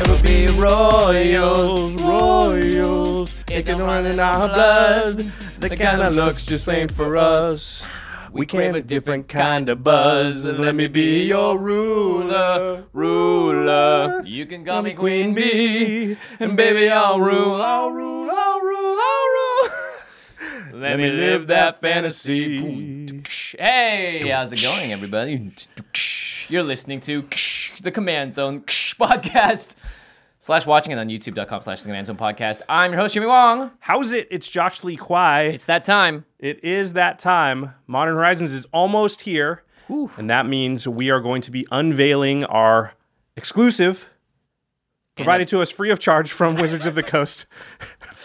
It would be royals, royals. It can run in our blood. The kind of looks just ain't for us. We crave a different kind of buzz. Let me be your ruler, ruler. You can call me Queen Bee, and baby I'll rule, I'll rule, I'll rule, I'll rule. Let me live that fantasy. Hey, how's it going, everybody? You're listening to the Command Zone podcast slash watching it on youtube.com slash the Command Zone podcast. I'm your host, Jimmy Wong. How's it? It's Josh Lee Kwai. It's that time. It is that time. Modern Horizons is almost here. And that means we are going to be unveiling our exclusive, provided to us free of charge from Wizards of the Coast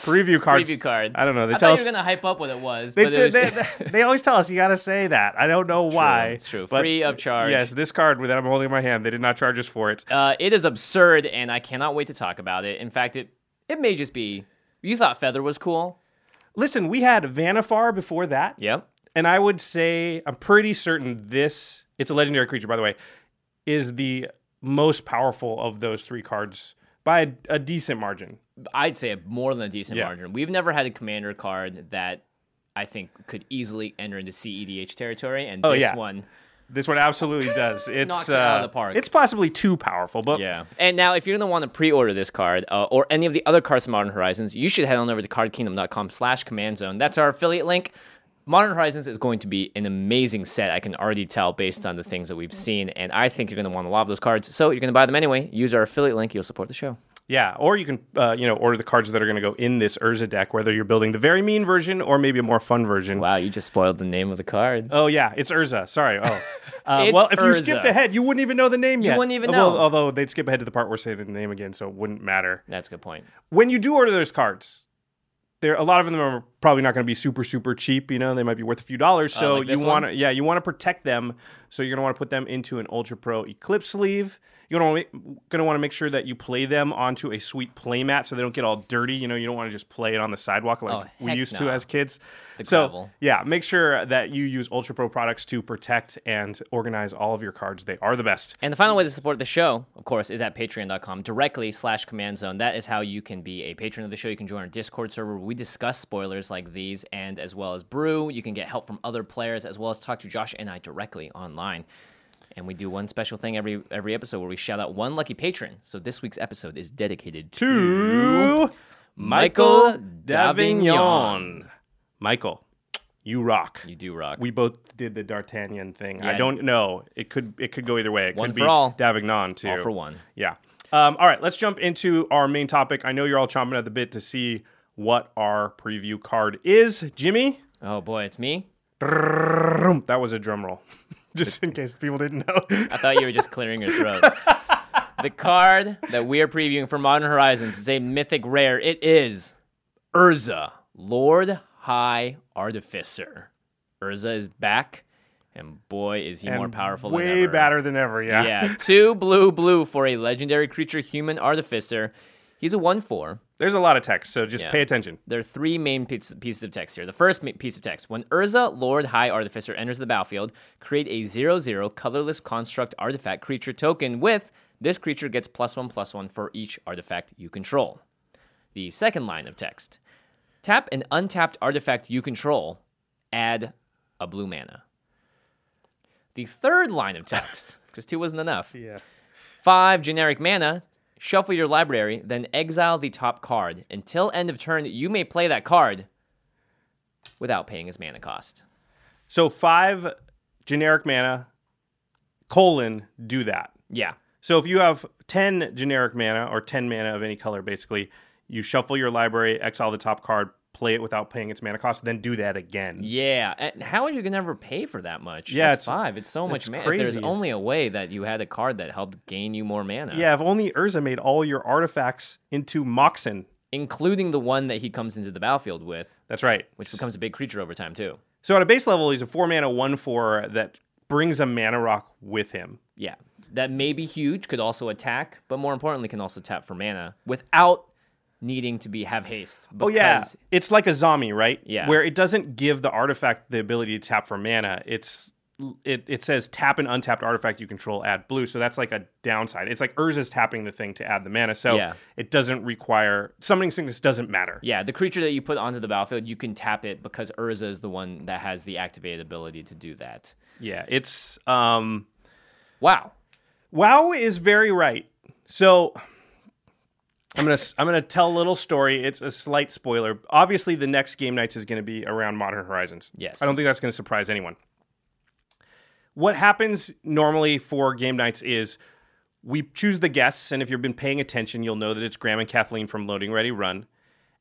preview cards. Preview card. I don't know. They I tell thought us. you were going to hype up what it was. They, but do- was, they, they, they always tell us you got to say that. I don't know why. It's true. Free of charge. Yes, this card that I'm holding in my hand, they did not charge us for it. uh, it is absurd, and I cannot wait to talk about it. In fact, it it may just be. You thought Feather was cool? Listen, we had Vannifar before that. Yep. and I would say I'm pretty certain this it's a legendary creature by the way is the most powerful of those three cards by a, a decent margin. I'd say more than a decent Yeah. margin. We've never had a commander card that I think could easily enter into CEDH territory, and Oh, this yeah. one, This one absolutely does. It's Knocks it out of uh, the park. It's possibly too powerful, but yeah. And now, if you're gonna want to pre-order this card uh, or any of the other cards from Modern Horizons, you should head on over to CardKingdom.com/command zone. That's our affiliate link. Modern Horizons is going to be an amazing set. I can already tell based on the things that we've seen, and I think you're going to want a lot of those cards. So you're going to buy them anyway. Use our affiliate link. You'll support the show. Yeah, or you can uh, you know order the cards that are going to go in this Urza deck, whether you're building the very mean version or maybe a more fun version. Wow, you just spoiled the name of the card. Oh yeah, it's Urza. Sorry. Oh, uh, well, if you skipped ahead, you wouldn't even know the name yet. You wouldn't even Well, know. although they'd skip ahead to the part where saying the name again, so it wouldn't matter. That's a good point. when you do order those cards, there a lot of them are probably not going to be super super cheap. You know, they might be worth a few dollars. So Uh, like you want to yeah, you want to protect them. So you're going to want to put them into an Ultra Pro Eclipse sleeve. You're going to want to make sure that you play them onto a sweet playmat so they don't get all dirty. You know, you don't want to just play it on the sidewalk like Oh, we used to as kids. The so gravel. yeah, make sure that you use Ultra Pro products to protect and organize all of your cards. They are the best. And the final way to support the show, of course, is at patreon.com directly slash command zone. That is how you can be a patron of the show. You can join our Discord server where we discuss spoilers like these and as well as brew. You can get help from other players as well as talk to Josh and I directly online. And we do one special thing every every episode where we shout out one lucky patron. So this week's episode is dedicated to To Michael Davignon. Michael, you rock. You Do Rock. We both did the D'Artagnan thing. I don't know. It could it could go either way. It One could for be all. Davignon too. All for one. Yeah. Um, all right, let's jump into our main topic. I know you're all chomping at the bit to see what our preview card is. Jimmy, Oh boy, it's me. that was a drum roll, just in case people didn't know. I thought you were just clearing your throat. the card that we are previewing for Modern Horizons is a mythic rare. It is Urza, Lord High Artificer. Urza is back, and boy, is he more powerful way than ever. Way better than ever. Yeah. Yeah, two blue blue for a legendary creature human artificer. He's a 1 4. There's a lot of text, so just Yeah. pay attention. There are three main piece- pieces of text here. The first ma- piece of text when Urza, Lord High Artificer, enters the battlefield, create a 0 0 colorless construct artifact creature token with this creature gets plus one plus one for each artifact you control. The second line of text tap an untapped artifact you control, add a blue mana. The third line of text, because two wasn't enough. Yeah. Five generic mana. Shuffle your library, then exile the top card. Until end of turn, you may play that card without paying its mana cost. So five generic mana, colon, do that. Yeah. So if you have 10 generic mana or 10 mana of any color, basically, you shuffle your library, exile the top card, play it without paying its mana cost, then do that again. Yeah. And how are you gonna ever pay for that much? Yeah, That's it's- five. It's so much it's mana. There's only a way that you had a card that helped gain you more mana. Yeah, if only Urza made all your artifacts into Moxen. Including the one that he comes into the battlefield with, That's right. which becomes a big creature over time too. So at a base level, he's a four mana, one four that brings a mana rock with him. Yeah. That may be huge, could also attack, but more importantly can also tap for mana without needing to be have haste. Oh yeah, it's like a zombie, right? Yeah. Where it doesn't give the artifact the ability to tap for mana. It's it, it says tap an untapped artifact you control, add blue. So that's like a downside. It's like Urza's tapping the thing to add the mana. So Yeah. it doesn't require summoning sickness doesn't matter. Yeah, the creature that you put onto the battlefield, you can tap it because Urza is the one that has the activated ability to do that. Yeah. It's um Wow. WoW is very right. So I'm gonna I'm gonna tell a little story. It's a slight spoiler. Obviously, the next game nights is gonna be around Modern Horizons. Yes. I don't think that's gonna surprise anyone. What happens normally for game nights is we choose the guests, and if you've been paying attention, you'll know that it's Graham and Kathleen from Loading Ready Run,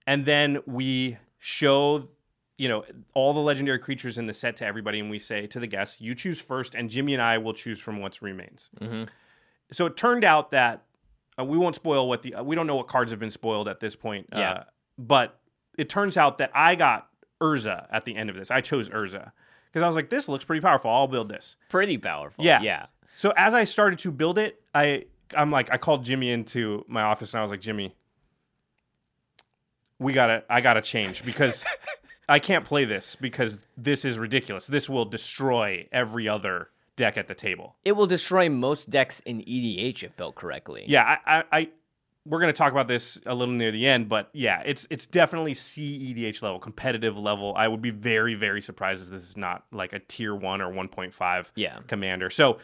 and then we show you know all the legendary creatures in the set to everybody, and we say to the guests, "You choose first, and Jimmy and I will choose from what's remains." Mm-hmm. So it turned out that uh, we won't spoil what the uh, we don't know what cards have been spoiled at this point. Yeah. Uh, but it turns out that I got Urza at the end of this. I chose Urza because I was like, "This looks pretty powerful. I'll build this." Pretty powerful. Yeah. Yeah. So as I started to build it, I I'm like I called Jimmy into my office and I was like, Jimmy, we gotta I gotta change because I can't play this because this is ridiculous. This will destroy every other deck at the table. It will destroy most decks in EDH if built correctly. Yeah, I, I, I we're gonna talk about this a little near the end, but yeah, it's it's definitely CEDH level, competitive level. I would be very very surprised if this is not like a tier one or one point five Yeah. commander. So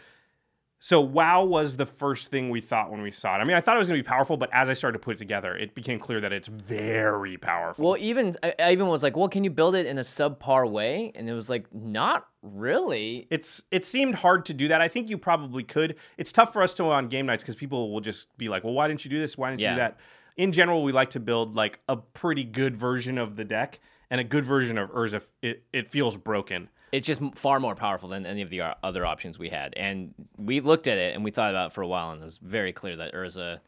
so WoW was the first thing we thought when we saw it. I mean, I thought it was gonna be powerful, but as I started to put it together, it became clear that it's very powerful. Well, even I, I even was like, well, can you build it in a subpar way? And it was like, not really. it's it seemed hard to do that. I think you probably could. It's tough for us to on game nights because people will just be like, "Well, why didn't you do this? Why didn't you do that?" In general, we like to build like a pretty good version of the deck, and a good version of Urza. It it feels broken. It's just far more powerful than any of the uh, other options we had. And we looked at it and we thought about it for a while, and it was very clear that Urza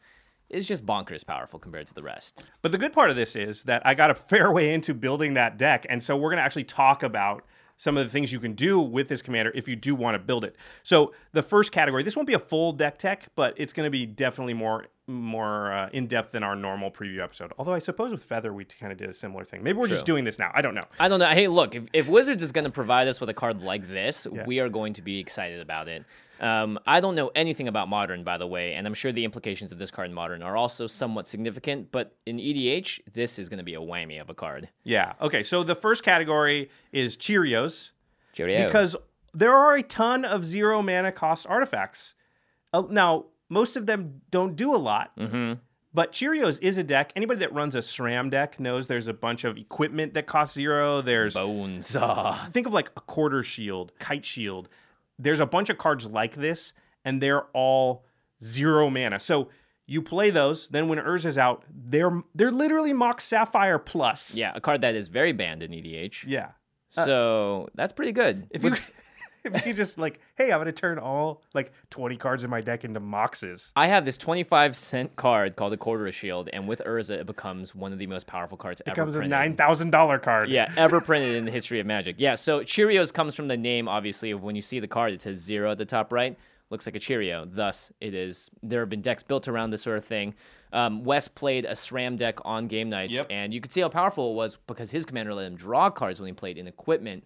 is just bonkers powerful compared to the rest. But the good part of this is that I got a fair way into building that deck, and so we're going to actually talk about some of the things you can do with this commander if you do want to build it. So the first category, this won't be a full deck tech, but it's going to be definitely more more uh, in depth than our normal preview episode. Although I suppose with Feather we kind of did a similar thing. Maybe we're just doing this now. I don't know. I don't know. Hey, look, if, if Wizards is going to provide us with a card like this, we are going to be excited about it. Um, I don't know anything about Modern, by the way, and I'm sure the implications of this card in Modern are also somewhat significant, but in EDH, this is going to be a whammy of a card. Yeah. Okay. So the first category is Cheerios Cheerio. because there are a ton of zero mana cost artifacts. Uh, now most of them don't do a lot. Mhm. But Cheerios is a deck. Anybody that runs a SRAM deck knows there's a bunch of equipment that costs zero. There's Bones. Think of like Accorder's Shield, kite shield. There's a bunch of cards like this, and they're all zero mana. So you play those, then when Urza's out, they're they're literally Mox Sapphire plus. yeah, a card that is very banned in EDH. Yeah. So that's pretty good. If you if you just like, hey, I'm gonna turn all like 20 cards in my deck into Moxes. I have this 25 cent card called the Quarter of Shield, and with Urza, it becomes one of the most powerful cards It ever becomes a printed. nine thousand dollar card. Yeah, ever printed in the history of Magic. Yeah, so Cheerios comes from the name, obviously, of when you see the card, it says zero at the top right. Looks like a Cheerio. Thus, it is. There have been decks built around this sort of thing. Um, Wes played a SRAM deck on game nights, Yep. and you could see how powerful it was because his commander let him draw cards when he played in equipment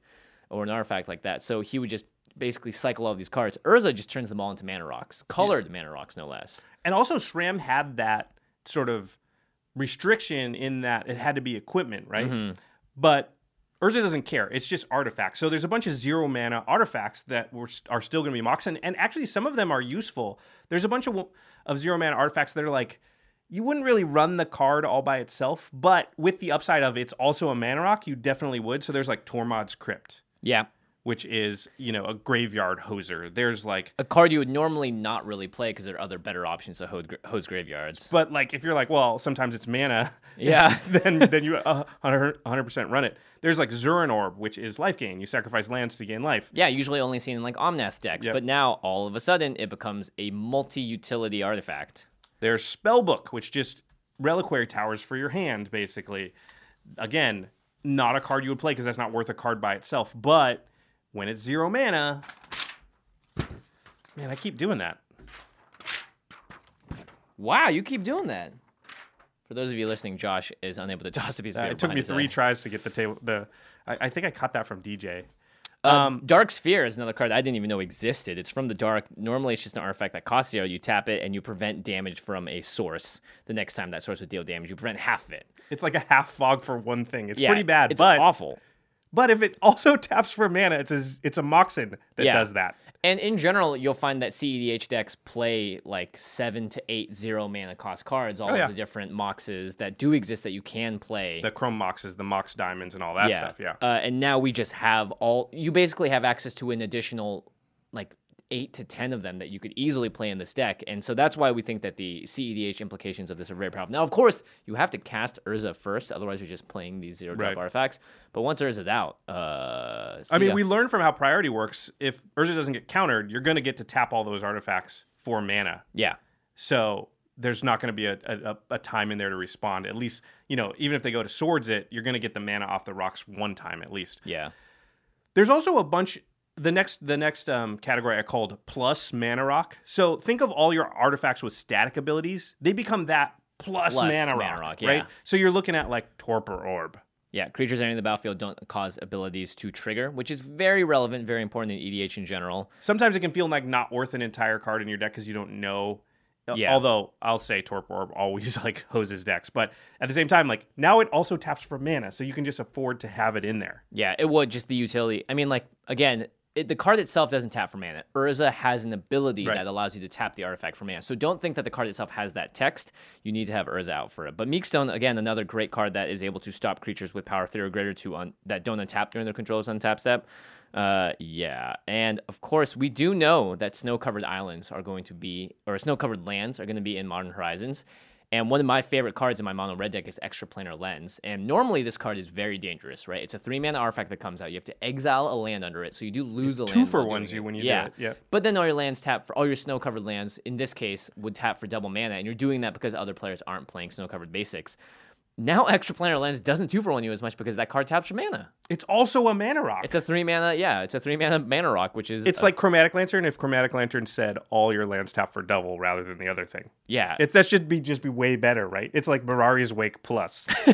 or an artifact like that. So he would just basically cycle all of these cards. Urza just turns them all into mana rocks, colored mana rocks, no less. And also, SRAM had that sort of restriction in that it had to be equipment, right? Mm-hmm. But Urza doesn't care. It's just artifacts. So there's a bunch of zero mana artifacts that were, are still going to be mocks. And, and actually, some of them are useful. There's a bunch of, of zero mana artifacts that are like, you wouldn't really run the card all by itself, but with the upside of it's also a mana rock, you definitely would. So there's like Tormod's Crypt, Yeah. which is, you know, a graveyard hoser. There's like A card you would normally not really play because there are other better options to hose, hose graveyards. But like, if you're like, well, sometimes it's mana, Yeah. then then you uh, 100 percent run it. There's like Zuran Orb, which is life gain. You sacrifice lands to gain life. Yeah, usually only seen in like Omnath decks, Yep. but now all of a sudden it becomes a multi-utility artifact. There's Spellbook, which just reliquary towers for your hand, basically. Again, not a card you would play because that's not worth a card by itself. But when it's zero mana, man, I keep doing that. Wow, you keep doing that. For those of you listening, Josh is unable to toss a piece of Uh, it took me three tries to get the table. The I, I think I caught that from DJ. Um, Dark Sphere is another card I didn't even know existed. It's from the dark. Normally, it's just an artifact that costs zero. You tap it and you prevent damage from a source. The next time that source would deal damage, you prevent half of it. It's like a half fog for one thing. It's Yeah, pretty bad, It's but awful. But if it also taps for mana, it's a, it's a Moxen that Yeah. does that. And in general, you'll find that CEDH decks play like seven to eight zero mana cost cards, all Oh, yeah. of the different moxes that do exist that you can play. The Chrome Moxes, the Mox Diamonds, and all that stuff. Yeah. Uh, and now we just have all. You basically have access to an additional, like eight to ten of them that you could easily play in this deck, and so that's why we think that the CEDH implications of this are very powerful. Now, of course, you have to cast Urza first, otherwise you're just playing these zero drop Right. artifacts. But once Urza's out, uh, I mean, ya. we learned from how priority works. If Urza doesn't get countered, you're going to get to tap all those artifacts for mana. yeah. So there's not going to be a, a, a time in there to respond. At least, you know, even if they go to swords it, you're going to get the mana off the rocks one time at least. Yeah. There's also a bunch. The next, the next um, category I called plus mana rock. So think of all your artifacts with static abilities. They become that plus, Plus mana, mana rock, rock, right? yeah. So you're looking at like Torpor Orb. Yeah, creatures entering the battlefield don't cause abilities to trigger, which is very relevant, very important in EDH in general. Sometimes it can feel like not worth an entire card in your deck because you don't know. Yeah. Although I'll say Torpor Orb always like hoses decks, but at the same time, like now it also taps for mana, so you can just afford to have it in there. Yeah, it would just the utility. I mean, like again, it, the card itself doesn't tap for mana. Urza has an ability Right. that allows you to tap the artifact for mana. So don't think that the card itself has that text. You need to have Urza out for it. But Meekstone, again, another great card that is able to stop creatures with power three or greater to un- that don't untap during their controller's untap step. Uh, yeah, and of course we do know that snow-covered islands are going to be, or snow-covered lands are going to be in Modern Horizons. And one of my favorite cards in my mono red deck is Extraplanar Lens. And normally this card is very dangerous, right? It's a three mana artifact that comes out. You have to exile a land under it, so you do lose a Two land. for ones you when you yeah. do it. Yeah. But then all your lands tap for all your snow covered lands, in this case, would tap for double mana, and you're doing that because other players aren't playing snow covered basics. Now Extraplanar Lens doesn't two for one you as much because that card taps for mana. It's also a mana rock. It's a three mana, yeah, it's a three mana mana rock, which is It's uh, like Chromatic Lantern if Chromatic Lantern said all your lands tap for double rather than the other thing. yeah, It, that should be just be way better, right? It's like Mirari's Wake Plus.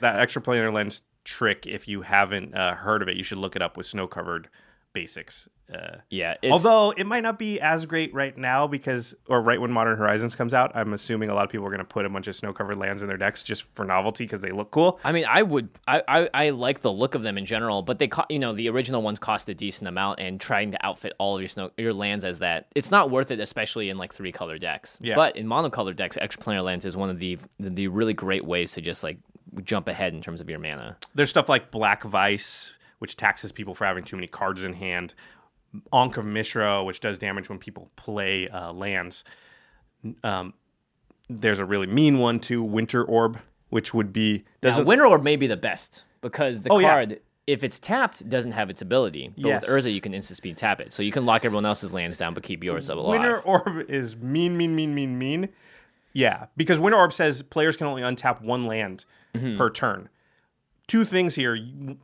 that extra planar lens trick, if you haven't uh, heard of it, you should look it up with snow covered basics. Uh, yeah. It's, although it might not be as great right now because, or right when Modern Horizons comes out, I'm assuming a lot of people are going to put a bunch of snow covered lands in their decks just for novelty because they look cool. I mean, I would, I, I, I like the look of them in general, but they, co- you know, the original ones cost a decent amount, and trying to outfit all of your snow, your lands as that, it's not worth it, especially in like three color decks. Yeah. But in monocolor decks, extraplanar lens is one of the the really great ways to just like jump ahead in terms of your mana. There's stuff like Black Vice, which taxes people for having too many cards in hand. Ankh of Mishra, which does damage when people play uh, lands. Um, there's a really mean one too, Winter Orb, which would be Now, doesn't Winter Orb may be the best because the Oh, yeah. card, if it's tapped, doesn't have its ability. But Yes. with Urza, you can instant speed tap it, so you can lock everyone else's lands down but keep yours up alive. Winter Orb is mean, mean, mean, mean, mean. Yeah, because Winter Orb says players can only untap one land Mm-hmm. per turn. Two things here.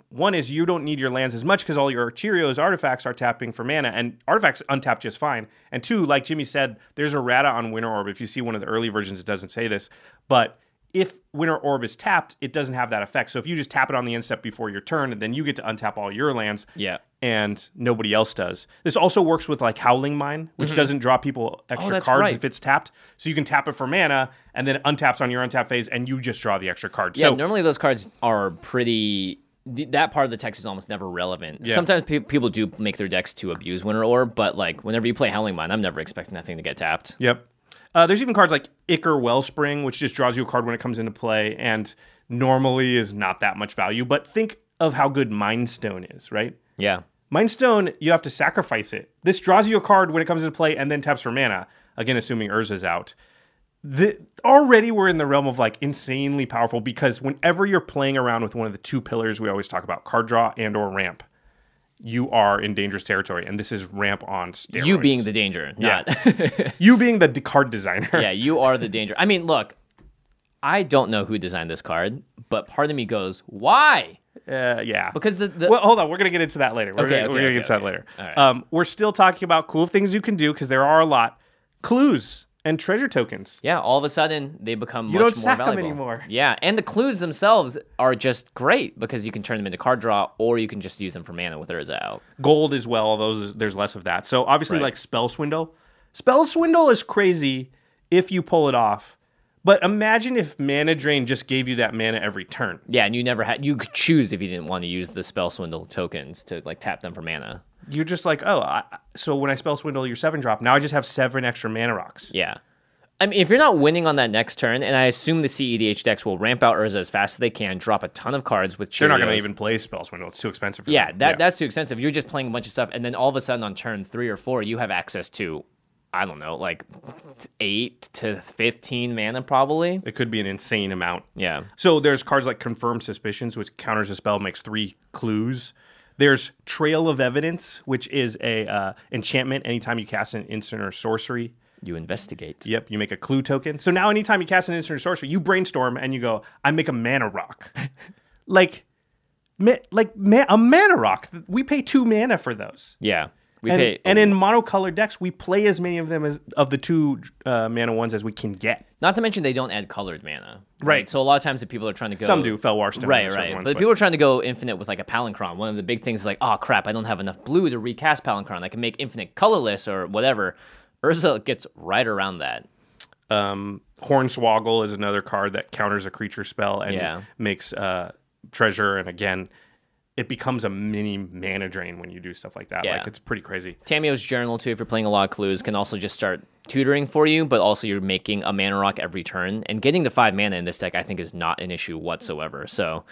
One is you don't need your lands as much because all your Cheerios artifacts are tapping for mana, and artifacts untap just fine. And two, like Jimmy said, there's errata on Winter Orb. If you see one of the early versions, it doesn't say this, but if Winter Orb is tapped, it doesn't have that effect. So if you just tap it on the end step before your turn, then you get to untap all your lands. Yeah. And nobody else does. This also works with like Howling Mine, which doesn't draw people extra Mm-hmm. Oh, cards right. if it's tapped. So you can tap it for mana, and then it untaps on your untap phase, and you just draw the extra card. Yeah, so normally those cards are pretty. That part of the text is almost never relevant. Yeah. Sometimes pe- people do make their decks to abuse Winter Orb, but like whenever you play Howling Mine, I'm never expecting that thing to get tapped. Yep. Uh, there's even cards like Ichor Wellspring, which just draws you a card when it comes into play, and normally is not that much value. But think of how good Mind Stone is, right? Yeah. Mind Stone, you have to sacrifice it. This draws you a card when it comes into play and then taps for mana. Again, assuming Urza's out. The, already we're in the realm of like insanely powerful because whenever you're playing around with one of the two pillars we always talk about, card draw and or ramp, you are in dangerous territory. And this is ramp on steroids. You being the danger, Yeah. not. you being the d- card designer. yeah, you are the danger. I mean, look, I don't know who designed this card, but part of me goes, why? Uh, yeah. Because the, the well, hold on. We're gonna get into that later. We're Okay, gonna, okay, we're gonna okay, get to that later. Right. Um, we're still talking about cool things you can do because there are a lot. Clues and treasure tokens. yeah, all of a sudden they become You much don't more sack valuable. anymore. Yeah, and the clues themselves are just great because you can turn them into card draw, or you can just use them for mana with Urza out. Gold as well, although there's- there's less of that. So obviously, Right. like spell swindle. Spell swindle is crazy if you pull it off. But imagine if mana drain just gave you that mana every turn. Yeah, and you never had you could choose if you didn't want to use the spell swindle tokens to like tap them for mana. You're just like, oh, I, so when I spell swindle your seven drop, now I just have seven extra mana rocks. Yeah. I mean, if you're not winning on that next turn, and I assume the CEDH decks will ramp out Urza as fast as they can, drop a ton of cards with They're not going to even play spell swindle. It's too expensive for Yeah, them. that that's too expensive. You're just playing a bunch of stuff, and then all of a sudden on turn three or four, you have access to, I don't know, like eight to fifteen mana probably. It could be an insane amount. Yeah. So there's cards like Confirm Suspicions, which counters a spell, makes three clues. There's Trail of Evidence, which is a uh, enchantment. Anytime you cast an instant or sorcery, You investigate. yep, you make a clue token. So now anytime you cast an instant or sorcery, you brainstorm and you go, I make a mana rock. like, ma- like ma- a mana rock. We pay two mana for those. Yeah. We And, pay, and in monocolored decks, we play as many of them as of the two uh, mana ones as we can get. not to mention they don't add colored mana. Right. So a lot of times if people are trying to go Some do, Fellwar Stone. and Right, right. ones, but, people are trying to go infinite with like a Palinchron. One of the big things is like, oh crap, I don't have enough blue to recast Palinchron. I can make infinite colorless or whatever. Urza gets right around that. Um, Hornswoggle is another card that counters a creature spell and Yeah. makes uh, treasure. And again, it becomes a mini mana drain when you do stuff like that. Yeah. Like it's pretty crazy. Tamiyo's Journal, too, if you're playing a lot of clues, can also just start tutoring for you, but also you're making a mana rock every turn. And getting to five mana in this deck, I think, is not an issue whatsoever. So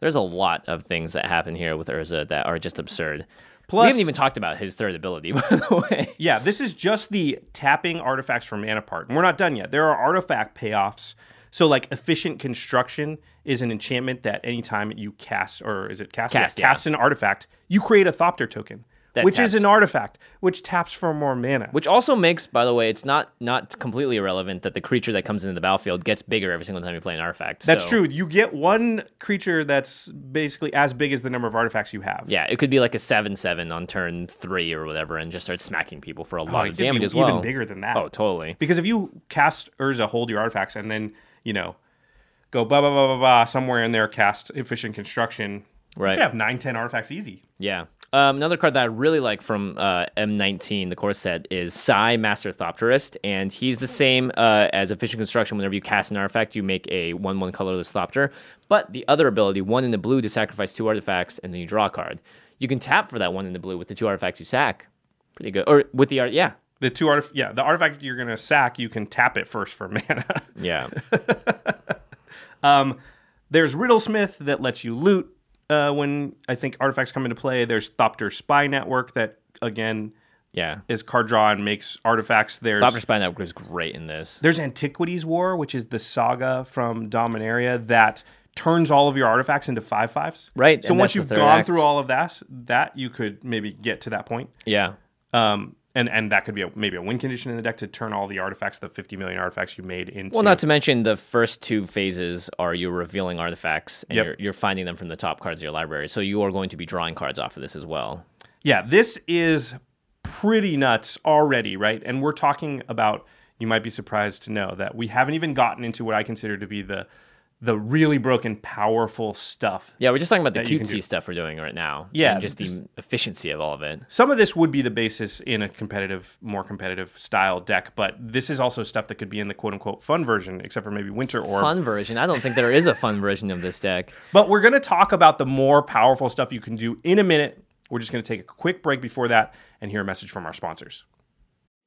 there's a lot of things that happen here with Urza that are just absurd. Plus- we haven't even talked about his third ability, by the way. Yeah, this is just the tapping artifacts for mana part. And we're not done yet. There are artifact payoffs. So, like, efficient construction is an enchantment that anytime you cast, or is it cast? Cast, yeah, cast an artifact, you create a Thopter token, That which is an artifact, which taps for more mana. Which also makes, by the way, it's not not completely irrelevant that the creature that comes into the battlefield gets bigger every single time you play an artifact. That's So, true. You get one creature that's basically as big as the number of artifacts you have. Yeah, it could be like a seven seven on turn three or whatever, and just start smacking people for a Oh, lot it of could be damage as even bigger than that. Oh, totally. Because if you cast Urza, hold your artifacts, and then, you know, go blah, blah, blah, blah, blah, somewhere in there, cast efficient construction, Right. you could have nine, ten artifacts easy. Yeah. Um, another card that I really like from uh, M19, the core set, is Sai Master Thopterist, and he's the same uh, as Efficient Construction. Whenever you cast an artifact, you make a 1 1 colorless Thopter. But the other ability, one in the blue to sacrifice two artifacts, and then you draw a card. You can tap for that one in the blue with the two artifacts you sack. Pretty good. Or with the art, yeah. The two artif- yeah, the artifact you're going to sack, you can tap it first for mana. Yeah. um, There's Riddlesmith that lets you loot uh, when I think artifacts come into play. There's Thopter Spy Network that, again, yeah. is card draw and makes artifacts. There's Thopter Spy Network is great in this. There's Antiquities War, which is the saga from Dominaria that turns all of your artifacts into five fives. Right, So once you've gone act. through all of that, that you could maybe get to that point. Yeah. Um, and and that could be a, maybe a win condition in the deck to turn all the artifacts, the 50 million artifacts you made into. Well, not to mention the first two phases are you revealing artifacts and Yep. you're, you're finding them from the top cards of your library. So you are going to be drawing cards off of this as well. Yeah, this is pretty nuts already, right? And we're talking about you might be surprised to know that we haven't even gotten into what I consider to be the the really broken powerful stuff. Yeah, we're just talking about the That you can do. cutesy stuff we're doing right now. Yeah, and just the efficiency of all of it. Some of this would be the basis in a competitive, more competitive style deck, but this is also stuff that could be in the quote unquote fun version, except for maybe Winter or Fun version. I don't think there is a fun version of this deck. But we're going to talk about the more powerful stuff you can do in a minute. We're just going to take a quick break before that and hear a message from our sponsors.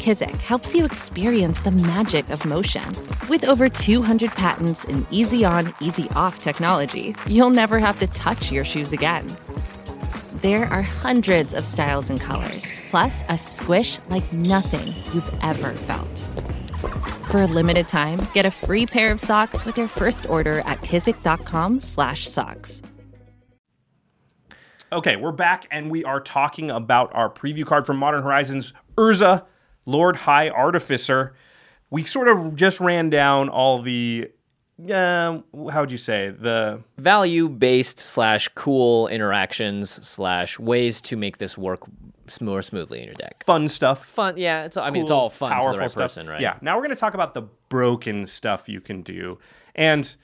Kizik helps you experience the magic of motion. With over 200 patents and easy on, easy off technology, you'll never have to touch your shoes again. There are hundreds of styles and colors, plus a squish like nothing you've ever felt. For a limited time, get a free pair of socks with your first order at kizik.com/socks. Okay, we're back and we are talking about our preview card from Modern Horizons, Urza, Lord High Artificer. We sort of just ran down all the, uh, how would you say, the Value based slash cool interactions slash ways to make this work more smoothly in your deck. fun stuff. Fun, yeah. It's I mean it's all fun to powerful the right stuff. person, right? Yeah. Now we're going to talk about the broken stuff you can do, and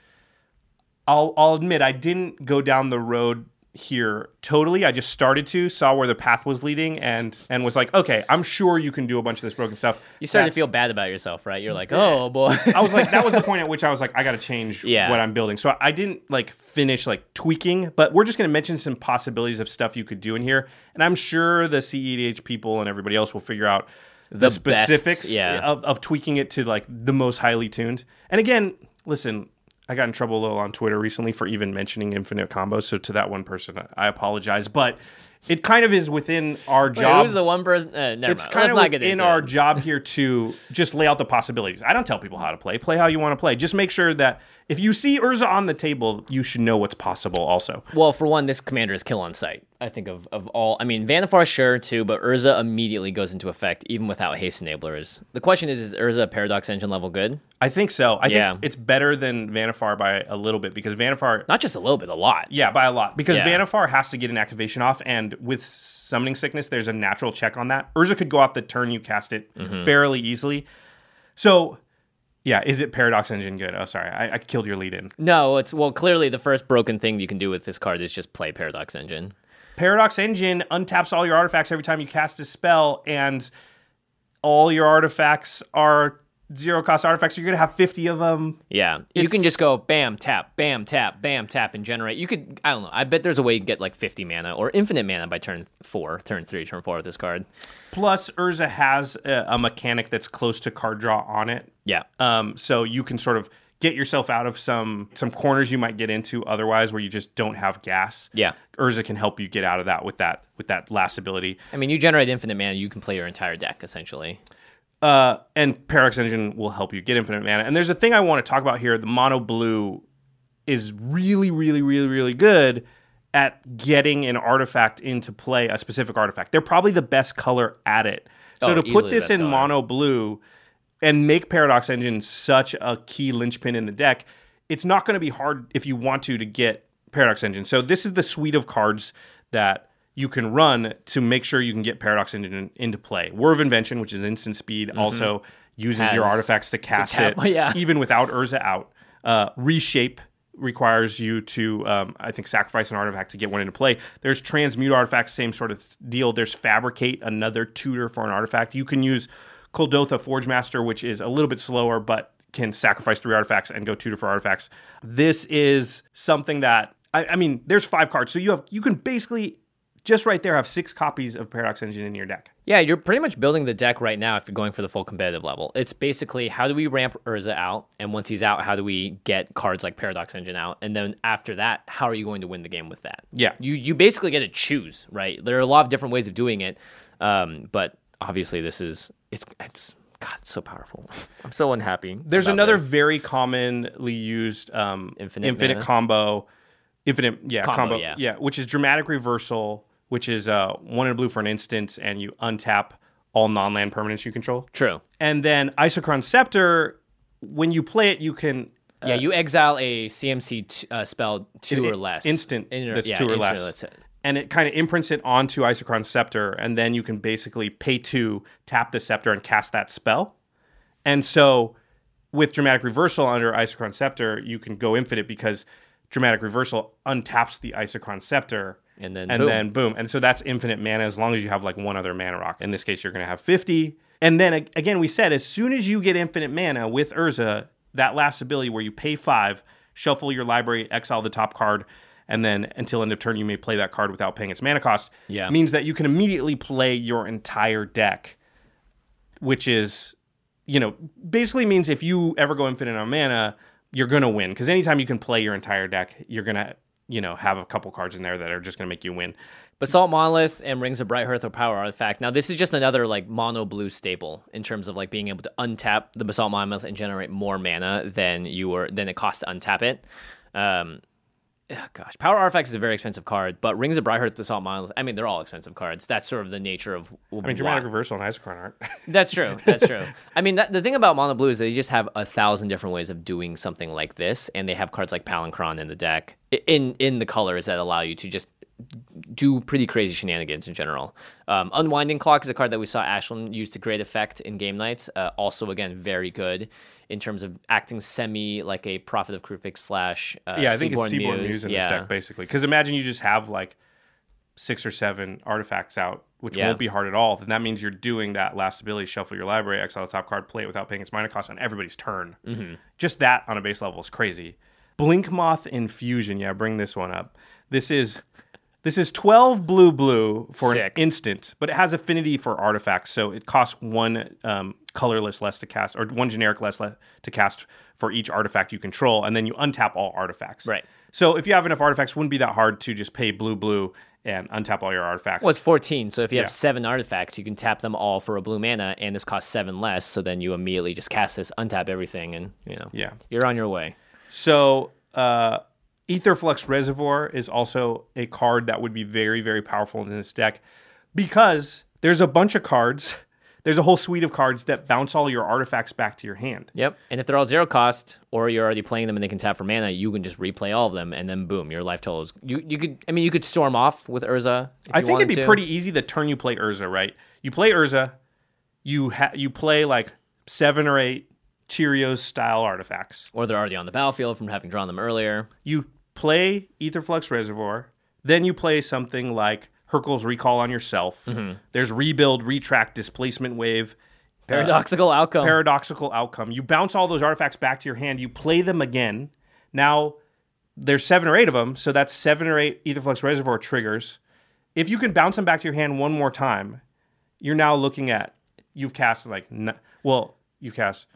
I'll I'll admit I didn't go down the road here totally. I just started to saw where the path was leading, and and was like, okay, I'm sure you can do a bunch of this broken stuff. You started That's- to feel bad about yourself, right? You're like, oh boy. I was like, that was the point at which I was like, I got to change Yeah. what I'm building. So I didn't like finish like tweaking, but we're just going to mention some possibilities of stuff you could do in here, and I'm sure the CEDH people and everybody else will figure out the, The best, specifics yeah. of, of tweaking it to like the most highly tuned. And again, listen. I got in trouble a little on Twitter recently for even mentioning infinite combos. So to that one person, I apologize. But it kind of is within our Wait, job who's the one person? Uh, never it's mind. kind Let's of within our it. job here to just lay out the possibilities. I don't tell people how to play. Play how you want to play. Just make sure that if you see Urza on the table, you should know what's possible also. Well, for one, this commander is kill on sight. I think of, of all. I mean, Vannifar, sure, too, but Urza immediately goes into effect, even without haste enablers. The question is, is Urza Paradox Engine level good? I think so. I Yeah. think it's better than Vannifar by a little bit because Vannifar Not just a little bit, a lot. Yeah, by a lot. Because Yeah. Vannifar has to get an activation off, and with summoning sickness, there's a natural check on that. Urza could go off the turn you cast it Mm-hmm. fairly easily. So, yeah, is it Paradox Engine good? Oh, sorry, I, I killed your lead in. No, it's well, clearly the first broken thing you can do with this card is just play Paradox Engine. Paradox Engine untaps all your artifacts every time you cast a spell, and all your artifacts are zero cost artifacts. You're gonna have 50 of them. Yeah, you can just go bam tap, bam tap, bam tap, and generate. You could, I don't know. I bet there's a way you can get like 50 mana or infinite mana by turn four, turn three, turn four with this card. Plus, Urza has a, a mechanic that's close to card draw on it. Yeah, Um, so you can sort of get yourself out of some some corners you might get into otherwise where you just don't have gas. yeah. Urza can help you get out of that with that with that last ability. I mean, you generate infinite mana, you can play your entire deck essentially. Uh, and Paradox Engine will help you get infinite mana. And there's a thing I want to talk about here. The mono blue is really, really, really, really good at getting an artifact into play, a specific artifact. They're probably the best color at it. So Oh, to put this in color. mono blue and make Paradox Engine such a key linchpin in the deck, it's not going to be hard if you want to to get Paradox Engine. So this is the suite of cards that you can run to make sure you can get Paradox Engine into play. Whir of Invention, which is instant speed, also uses your Mm-hmm. Artifacts to cast tap- it, yeah. even without Urza out. Uh, reshape requires you to, um, I think, sacrifice an artifact to get one into play. There's transmute artifacts, same sort of deal. There's fabricate, another tutor for an artifact. You can use Kuldotha Forge Master, which is a little bit slower, but can sacrifice three artifacts and go tutor for artifacts. This is something that I, I mean, there's five cards, so you have you can basically just right there have six copies of Paradox Engine in your deck. Yeah, you're pretty much building the deck right now if you're going for the full competitive level. It's basically how do we ramp Urza out, and once he's out, how do we get cards like Paradox Engine out, and then after that, how are you going to win the game with that? Yeah. you you basically get to choose, right? There are a lot of different ways of doing it, um, but obviously this is it's it's God, it's so powerful. I'm so unhappy. There's another this. very commonly used um, Infinite infinite mana? combo, infinite yeah Combo, combo, yeah. which is dramatic reversal, which is uh, one in a blue for an instant, and you untap all non-land permanents you control. true. And then Isochron Scepter, when you play it, you can Yeah, you exile a CMC t- uh, spell two an or less. instant In- that's yeah, two or less. that's it. and it kind of imprints it onto Isochron Scepter, and then you can basically pay two, tap the Scepter, and cast that spell. And so, with Dramatic Reversal under Isochron Scepter, you can go infinite because Dramatic Reversal untaps the Isochron Scepter, And then and boom. then boom, and so that's infinite mana as long as you have like one other mana rock. In this case, you're going to have fifty. And then again, we said as soon as you get infinite mana with Urza, that last ability where you pay five, shuffle your library, exile the top card, and then until end of turn you may play that card without paying its mana cost. Yeah. means that you can immediately play your entire deck, which is, you know, basically means if you ever go infinite on mana, you're gonna win because anytime you can play your entire deck, you're gonna, you know, have a couple cards in there that are just gonna make you win. Basalt Monolith and Rings of Bright Hearth are power artifact. Now this is just another like mono blue staple in terms of like being able to untap the Basalt Monolith and generate more mana than you were than it costs to untap it. Um, gosh, power artifacts is a very expensive card, but Rings of Bright Hearth, Basalt Monolith, I mean they're all expensive cards. That's sort of the nature of. I mean, dramatic reversal and Isochron art. That's true. That's true. I mean, that, the thing about Mono Blue is they just have a thousand different ways of doing something like this, and they have cards like Palinchron in the deck in in the colors that allow you to just do pretty crazy shenanigans in general. Um, Unwinding Clock is a card that we saw Ashlen use to great effect in game nights. Uh, also, again, very good in terms of acting semi like a Prophet of Kruphix slash uh, yeah, I think Seedborn it's Seedborn Muse. Muse in yeah. this deck basically. Because imagine you just have like six or seven artifacts out, which Yeah. won't be hard at all. Then that means you're doing that last ability: shuffle your library, exile the top card, play it without paying its mana cost on everybody's turn. Mm-hmm. Just that on a base level is crazy. Blink Moth Infusion. Yeah, bring this one up. This is this is 12 blue blue for Sick. an instant, but it has affinity for artifacts, so it costs one um, colorless less to cast, or one generic less le- to cast for each artifact you control, and then you untap all artifacts. Right. So if you have enough artifacts, it wouldn't be that hard to just pay blue blue and untap all your artifacts. Well, it's 14. So if you have Yeah. seven artifacts, you can tap them all for a blue mana, and this costs seven less. So then you immediately just cast this, untap everything, and you know, Yeah. you're on your way. So, uh, Aetherflux Reservoir is also a card that would be very, very powerful in this deck because there's a bunch of cards. There's a whole suite of cards that bounce all your artifacts back to your hand. Yep. And if they're all zero cost, or you're already playing them and they can tap for mana, you can just replay all of them, and then boom, your life total is. You you could. I mean, you could storm off with Urza. if I think it'd be to. pretty easy the turn you play Urza, right? You play Urza, you ha- you play like seven or eight Cheerios style artifacts. Or they're already on the battlefield from having drawn them earlier. You play Aetherflux Reservoir, then you play something like Hurkyl's Recall on yourself. Mm-hmm. There's Rebuild, Retract, Displacement Wave. Paradoxical outcome. paradoxical outcome. You bounce all those artifacts back to your hand. You play them again. Now there's seven or eight of them, so that's seven or eight Aetherflux Reservoir triggers. If you can bounce them back to your hand one more time, you're now looking at you've cast like n- well you've cast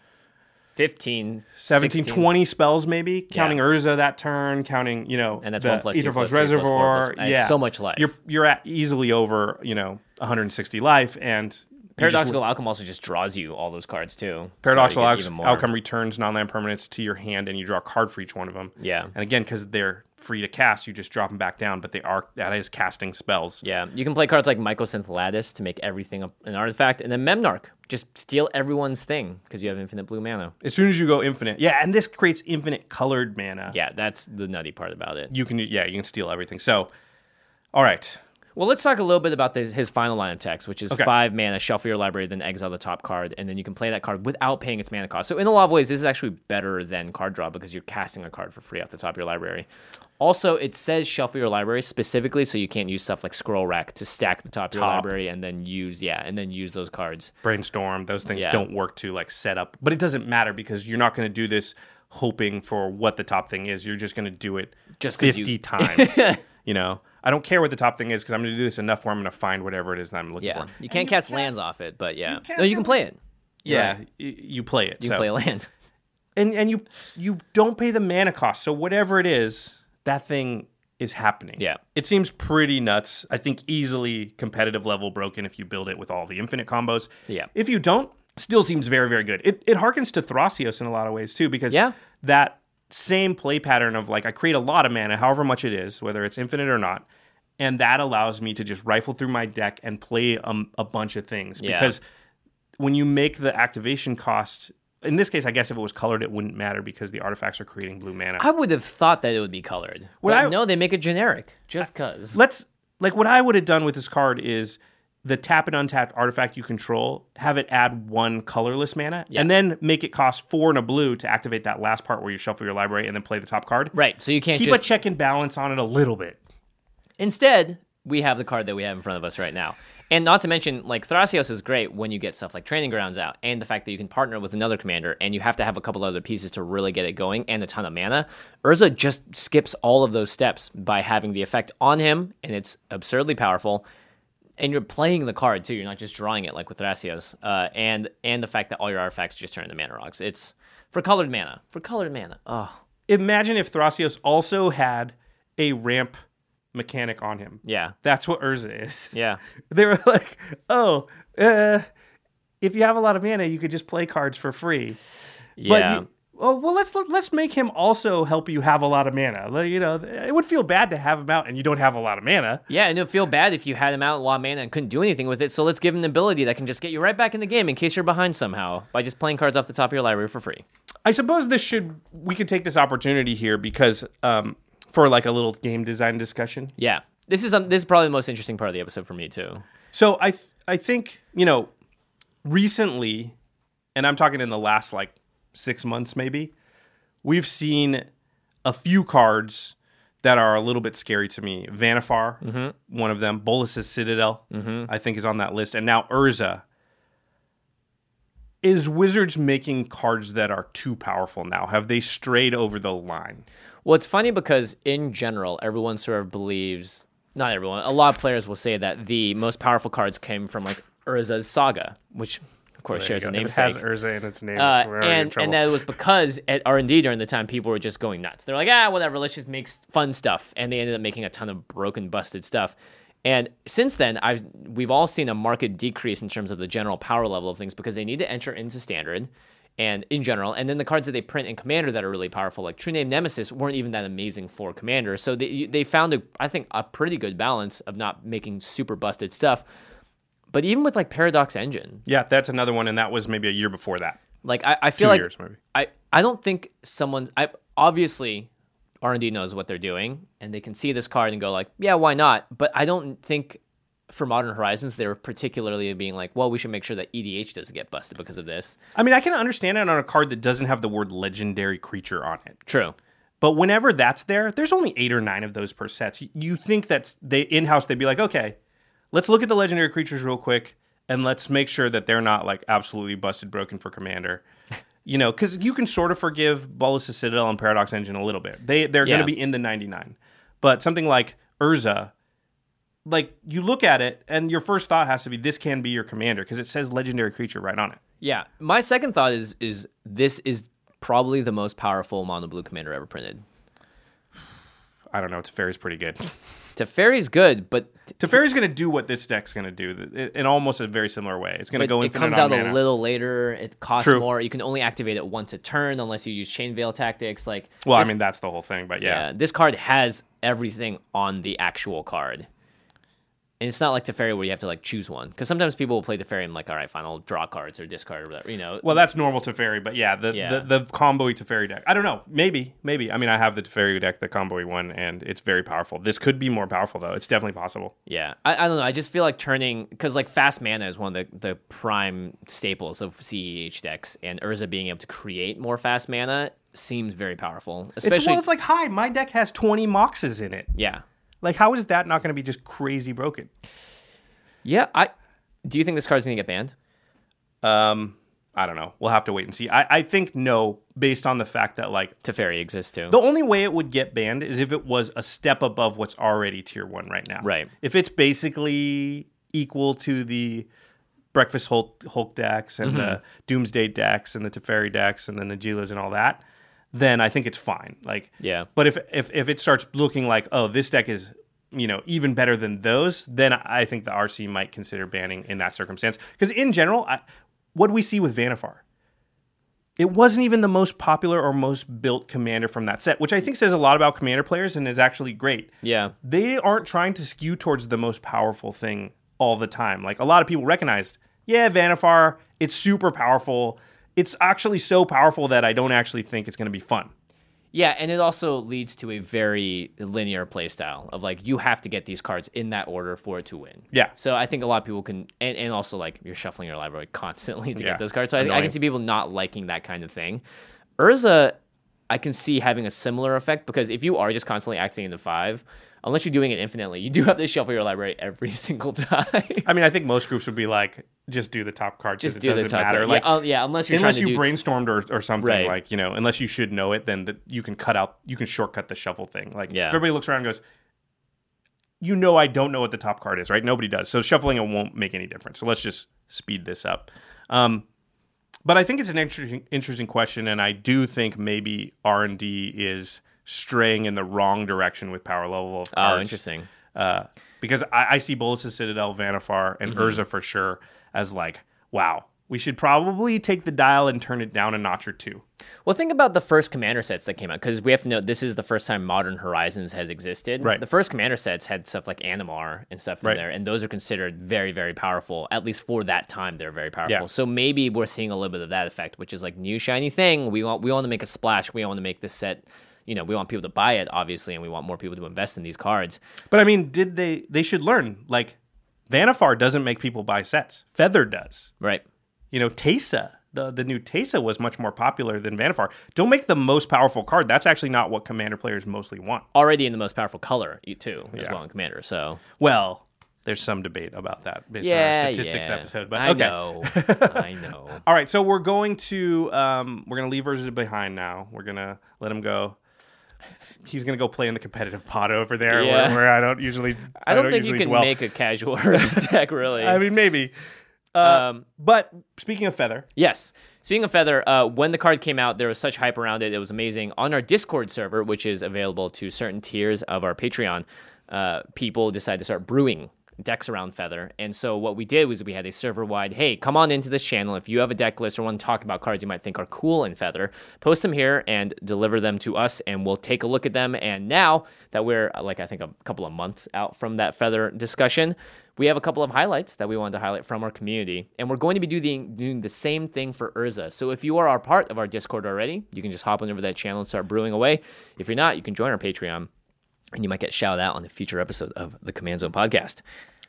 15, 17 16. 20 spells maybe counting Yeah. Urza that turn counting you know And that's the one plus Aetherflux plus plus Reservoir yeah so much life. you're you're at easily over you know 160 life and Paradoxical outcome also just draws you all those cards too. Paradoxical so you get outs- even more. outcome returns non-land permanents to your hand, and you draw a card for each one of them. Yeah. And again, because they're free to cast. You just drop them back down, but they are that is casting spells. Yeah, you can play cards like Mycosynth Lattice to make everything an artifact, and then Memnarch just steal everyone's thing because you have infinite blue mana. As soon as you go infinite, yeah, and this creates infinite colored mana. Yeah, that's the nutty part about it. you can yeah you can steal everything. So, all right, Well, let's talk a little bit about this, his final line of text, which is Okay. five mana, shuffle your library, then exile the top card, and then you can play that card without paying its mana cost. So, in a lot of ways, this is actually better than card draw because you're casting a card for free off the top of your library. Also, it says shuffle your library specifically, so you can't use stuff like scroll rack to stack the top of your Top. library and then use yeah, and then use those cards. brainstorm those things Yeah. don't work to like set up, but it doesn't matter because you're not going to do this hoping for what the top thing is. You're just going to do it Just 'cause fifty you- times. you know, I don't care what the top thing is because I'm going to do this enough where I'm going to find whatever it is that I'm looking Yeah, for. you can't you cast, lands cast- off it, but yeah, cast no, you can it play it. Yeah, Right. y- you play it. You so. can play a land. and and you you don't pay the mana cost. So whatever it is, that thing is happening. Yeah. It seems pretty nuts. I think easily competitive level broken if you build it with all the infinite combos. Yeah. If you don't, still seems very very good. It it harkens to Thrasios in a lot of ways too because Yeah. that same play pattern of like I create a lot of mana, however much it is, whether it's infinite or not. And that allows me to just rifle through my deck and play um, a bunch of things Yeah. because when you make the activation cost in this case i guess if it was colored it wouldn't matter because the artifacts are creating blue mana I would have thought that it would be colored, What but I- no, they make it generic just cause. let's like what i would have done with this card is the tap and untap artifact you control have it add one colorless mana and then make it cost four and a blue to activate that last part where you shuffle your library and then play the top card Right, so you can't keep just a check and balance on it a little bit Instead, we have the card that we have in front of us right now. And not to mention, like Thrasios is great when you get stuff like Training Grounds out, and the fact that you can partner with another commander, and you have to have a couple other pieces to really get it going, and a ton of mana. Urza just skips all of those steps by having the effect on him, and it's absurdly powerful. And you're playing the card too; you're not just drawing it like with Thrasios. Uh, and and the fact that all your artifacts just turn into mana rocks. It's for colored mana. For colored mana. Oh, imagine if Thrasios also had a ramp mechanic on him yeah, that's what urza is yeah. they were like, "Oh, uh, if you have a lot of mana, you could just play cards for free." Yeah. But you, oh, well, let's let's make him also help you have a lot of mana. Like, You know, it would feel bad to have him out and you don't have a lot of mana. Yeah, and it would feel bad if you had him out a lot of mana and couldn't do anything with it. So let's give him an ability that can just get you right back in the game in case you're behind somehow by just playing cards off the top of your library for free. I suppose this should we could take this opportunity here because um, for like a little game design discussion. Yeah, this is um, this is probably the most interesting part of the episode for me too. So I th- I think you know recently, and I'm talking in the last like six months maybe, we've seen a few cards that are a little bit scary to me. Vannifar, one of them. Bolas's Citadel, I think, is on that list, and now Urza. Is Wizards making cards that are too powerful now? Have they strayed over the line? Well, it's funny because in general, everyone sort of believes. Not everyone. A lot of players will say that the most powerful cards came from like Urza's Saga, which of course shares a If it has Urza in its name. Uh, and and that was because at R and D during the time people were just going nuts. They're like, ah, whatever, let's just make fun stuff, and they ended up making a ton of broken, busted stuff. And since then, I've we've all seen a market decrease in terms of the general power level of things because they need to enter into standard, and in general, and then the cards that they print in Commander that are really powerful, like True Name Nemesis, weren't even that amazing for Commander. So they they found a I think a pretty good balance of not making super busted stuff. But even with like Paradox Engine, yeah, that's another one, and that was maybe a year before that. like I, I feel Two like years, maybe. I, I don't think someone I obviously R and D knows what they're doing and they can see this card and go like, yeah, why not? But I don't think for Modern Horizons they're particularly being like, well, we should make sure that EDH doesn't get busted because of this. I mean, I can understand it on a card that doesn't have the word legendary creature on it. True. But whenever that's there, there's only eight or nine of those per sets. You think that's they in house? They'd be like, okay, let's look at the legendary creatures real quick, and let's make sure that they're not like absolutely busted broken for commander. You know, because you can sort of forgive Bolas's Citadel and Paradox Engine a little bit. They they're Yeah. going to be in the 99, but something like Urza, like you look at it, and your first thought has to be this can be your commander because it says legendary creature right on it. Yeah. My second thought is is this is probably the most powerful mono blue commander ever printed. I don't know. Teferi's pretty good. Teferi's good, but Teferi's going to do what this deck's going to do in almost a very similar way. It's going to but go it comes out a little later. It costs True. more. You can only activate it once a turn unless you use Chain Veil tactics. Like, Well, I mean that's the whole thing, but yeah. yeah, this card has everything on the actual card. And it's not like Teferi where you have to like choose one. Because sometimes people will play Teferi and like, all right, fine, I'll draw cards or discard or whatever. You know, Well, that's normal Teferi, but yeah, the Yeah. the, the combo Teferi deck. I don't know. Maybe, maybe. I mean, I have the Teferi deck, the combo one, and it's very powerful. This could be more powerful though. It's definitely possible. Yeah, I, I don't know. I just feel like turning because like fast mana is one of the, the prime staples of CEDH decks, and Urza being able to create more fast mana seems very powerful. It's, Especially, well, it's like, hi, my deck has twenty moxes in it. yeah, Like, how is that not going to be just crazy broken? yeah. I do you think this card's gonna get banned? Um, I don't know. We'll have to wait and see. I, I think no, based on the fact that like Teferi exists too. the only way it would get banned is if it was a step above what's already tier one right now. Right. If it's basically equal to the Breakfast Hulk, Hulk decks and the Doomsday decks and the Teferi decks and the Najeelas and all that, then I think it's fine. Like, Yeah. But if if if it starts looking like, oh, this deck is you know even better than those, then I think the RC might consider banning in that circumstance. Because in general, I, what do we see with Vannifar? It wasn't even the most popular or most built commander from that set, which I think says a lot about commander players and is actually great. yeah, They aren't trying to skew towards the most powerful thing all the time. Like a lot of people recognized, yeah, Vannifar, it's super powerful. It's actually so powerful that I don't actually think it's going to be fun. yeah, and it also leads to a very linear playstyle of like you have to get these cards in that order for it to win. Yeah. So I think a lot of people can, and, and also like you're shuffling your library constantly to Yeah. get those cards. So I, I can see people not liking that kind of thing. Urza, I can see having a similar effect because if you are just constantly acting in the five, unless you're doing it infinitely, you do have to shuffle your library every single time. I mean, I think most groups would be like, just do the top card. just it do the doesn't top matter. card. Like, yeah, uh, yeah, unless you're unless trying you do, brainstormed or, or something Right. like you know unless you should know it then the, you can cut out you can shortcut the shuffle thing like Yeah. if everybody looks around and goes you know i don't know what the top card is right nobody does so shuffling it won't make any difference so let's just speed this up um, but i think it's an interesting interesting question and i do think maybe r&d is straying in the wrong direction with power level of cards Oh, interesting. uh, because I, I see Bolas' Citadel, Vannifar, and Mm-hmm. Urza for sure as like, wow, we should probably take the dial and turn it down a notch or two. Well, think about the first commander sets that came out because we have to know this is the first time Modern Horizons has existed. Right. The first commander sets had stuff like Animar and stuff in Right. there, and those are considered very, very powerful. At least for that time, they're very powerful. Yeah. So maybe we're seeing a little bit of that effect, which is like new shiny thing. We want we want to make a splash. We want to make this set. You know, we want people to buy it, obviously, and we want more people to invest in these cards. But I mean, did they? They should learn. Like, Vannifar doesn't make people buy sets. Feather does. Right. You know, Tesa, the the new Tesa was much more popular than Vannifar. Don't make the most powerful card. That's actually not what Commander players mostly want. Already in the most powerful color, too, as Yeah. well in Commander. So Well, there's some debate about that based yeah, on our statistics yeah. episode. But I okay. know, I know. All right, so we're going to um, we're gonna leave Urza behind now. We're gonna let him go. He's gonna go play in the competitive pot over there, Yeah. where, where I don't usually. I don't, think you can dwell. make a casual deck, really. I mean, maybe. Uh, um, but speaking of feather, Yes. Speaking of Feather, uh, when the card came out, there was such hype around it. It was amazing. On our Discord server, which is available to certain tiers of our Patreon, uh, people decided to start brewing decks around Feather. And so what we did was we had a server wide, hey, come on into this channel. If you have a deck list or want to talk about cards you might think are cool in Feather, post them here and deliver them to us, and we'll take a look at them. And now that we're, uh, like, I think a couple of months out from that Feather discussion, we have a couple of highlights that we wanted to highlight from our community, and we're going to be doing, doing the same thing for Urza. So if you are our part of our Discord already, you can just hop on over to that channel and start brewing away. If you're not, you can join our Patreon, and you might get shouted out on a future episode of the Command Zone podcast.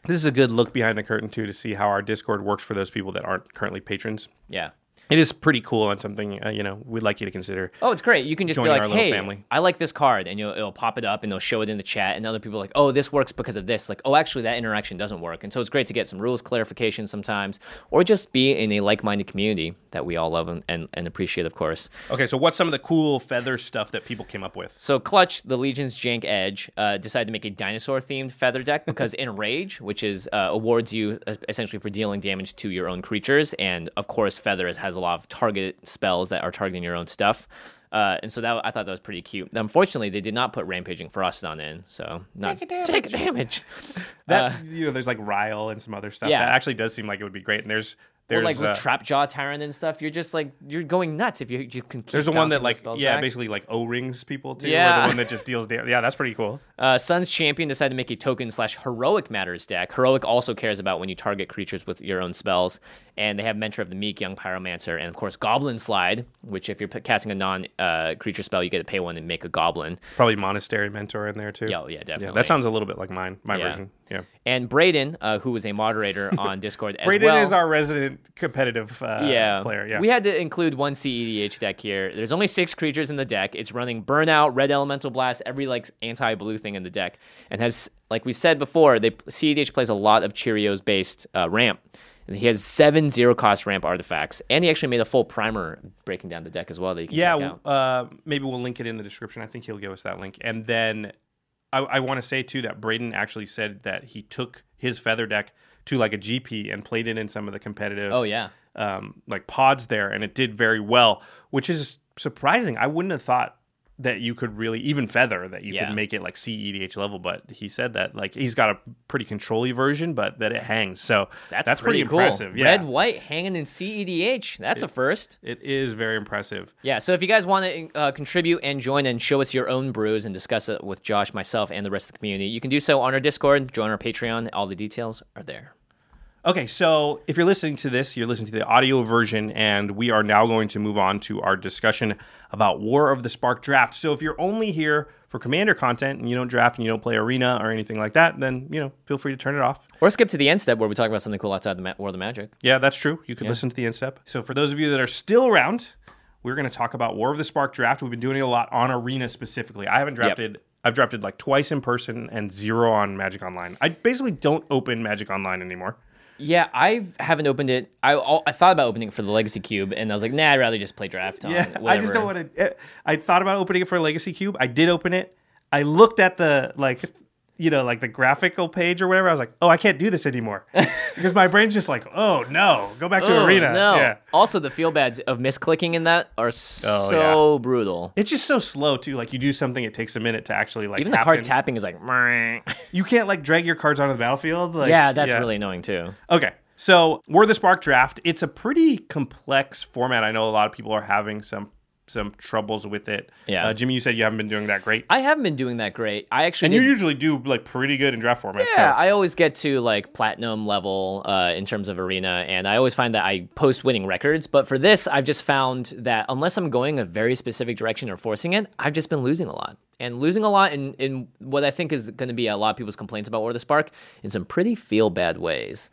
this is a good look behind the curtain too to see how our Discord works for those people that aren't currently patrons. Yeah. It is pretty cool and something uh, you know we'd like you to consider. Oh, it's great. You can just be like, "Hey, family. I like this card," and you'll, it'll pop it up, and they'll show it in the chat, and other people are like, "Oh, this works because of this." Like, "Oh, actually, that interaction doesn't work," and so it's great to get some rules clarification sometimes, or just be in a like-minded community that we all love and, and, and appreciate, of course. Okay, so what's some of the cool feather stuff that people came up with? So Clutch, the Legion's Jank Edge, uh, decided to make a dinosaur-themed feather deck because Enrage, which is uh, awards you uh, essentially for dealing damage to your own creatures, and of course Feather has a lot of target spells that are targeting your own stuff. Uh, and so that I thought that was pretty cute. Unfortunately, they did not put Rampaging Ferocidon in, so not take damage. That you know, there's like Ryle and some other stuff. Uh, yeah. that actually does seem like it would be great. And there's there's or like with uh, Trapjaw Tyrant and stuff, you're just like you're going nuts if you you can. Keep there's the one that like yeah, back. basically like O rings people too. Yeah. the one that just deals damage. Yeah, that's pretty cool. Uh, Sun's champion decided to make a token slash heroic matters deck. Heroic also cares about when you target creatures with your own spells, and they have Mentor of the Meek, Young Pyromancer, and of course Goblin Slide, which if you're casting a non uh, creature spell, you get to pay one and make a goblin. Probably monastery mentor in there too. Yeah, oh, yeah, definitely. that sounds a little bit like mine, my Yeah. version. Yeah. And Braden, uh, was a moderator on Discord as Braden well. is our resident competitive uh, yeah. player. Yeah. We had to include one CEDH deck here. There's only six creatures in the deck. It's running Burnout, Red Elemental Blast, every like anti-blue thing in the deck, and has like we said before, they CEDH plays a lot of Thrasios based uh, ramp. And he has seven zero cost ramp artifacts, and he actually made a full primer breaking down the deck as well that you can yeah, check out. uh, maybe we'll link it in the description. I think he'll give us that link. And then I, I want to say too that Braden actually said that he took his feather deck to like a GP and played it in some of the competitive Oh yeah, um, like pods there, and it did very well, which is surprising. I wouldn't have thought that you could really even feather that you Yeah. could make it like CEDH level, but he said that like he's got a pretty controlly version, but that it hangs. So that's, pretty, cool. impressive. Yeah, Red white hanging in CEDH. That's a first. it is very impressive. Yeah, so if you guys want to uh, contribute and join and show us your own brews and discuss it with Josh, myself, and the rest of the community, you can do so on our Discord, join our Patreon. All the details are there. Okay, so if you're listening to this, you're listening to the audio version, and we are now going to move on to our discussion about War of the Spark draft. So if you're only here for commander content and you don't draft and you don't play arena or anything like that, then you know feel free to turn it off. Or skip to the end step where we talk about something cool outside the ma- world of the magic. Yeah, that's true. You could listen to the end step. So for those of you that are still around, we're going to talk about War of the Spark draft. We've been doing it a lot on arena specifically. I haven't drafted. I've drafted like twice in person and zero on Magic Online. I basically don't open Magic Online anymore. Yeah, I haven't opened it. I I thought about opening it for the Legacy Cube, and I was like, nah, I'd rather just play draft. On Yeah, I just don't want to. Eh, I thought about opening it for a Legacy Cube. I did open it. I looked at the like, you know, like the graphical page or whatever. I was like, oh, I can't do this anymore because my brain's just like, oh no, go back to Oh, arena. No. Yeah. Also, the feel bads of misclicking in that are Oh, so brutal. It's just so slow too. Like you do something, it takes a minute to actually like. Even the card tapping is like, You can't like drag your cards onto the battlefield. Like, yeah, that's really annoying too. Okay. So, War the Spark draft, it's a pretty complex format. I know a lot of people are having some some troubles with it. Yeah. Uh, Jimmy, you said you haven't been doing that great. I haven't been doing that great. I actually and did- you usually do like pretty good in draft format. Yeah, so. I always get to like platinum level uh, in terms of arena, and I always find that I post winning records. But for this, I've just found that unless I'm going a very specific direction or forcing it, I've just been losing a lot. And losing a lot in, in what I think is going to be a lot of people's complaints about War of the Spark in some pretty feel bad ways.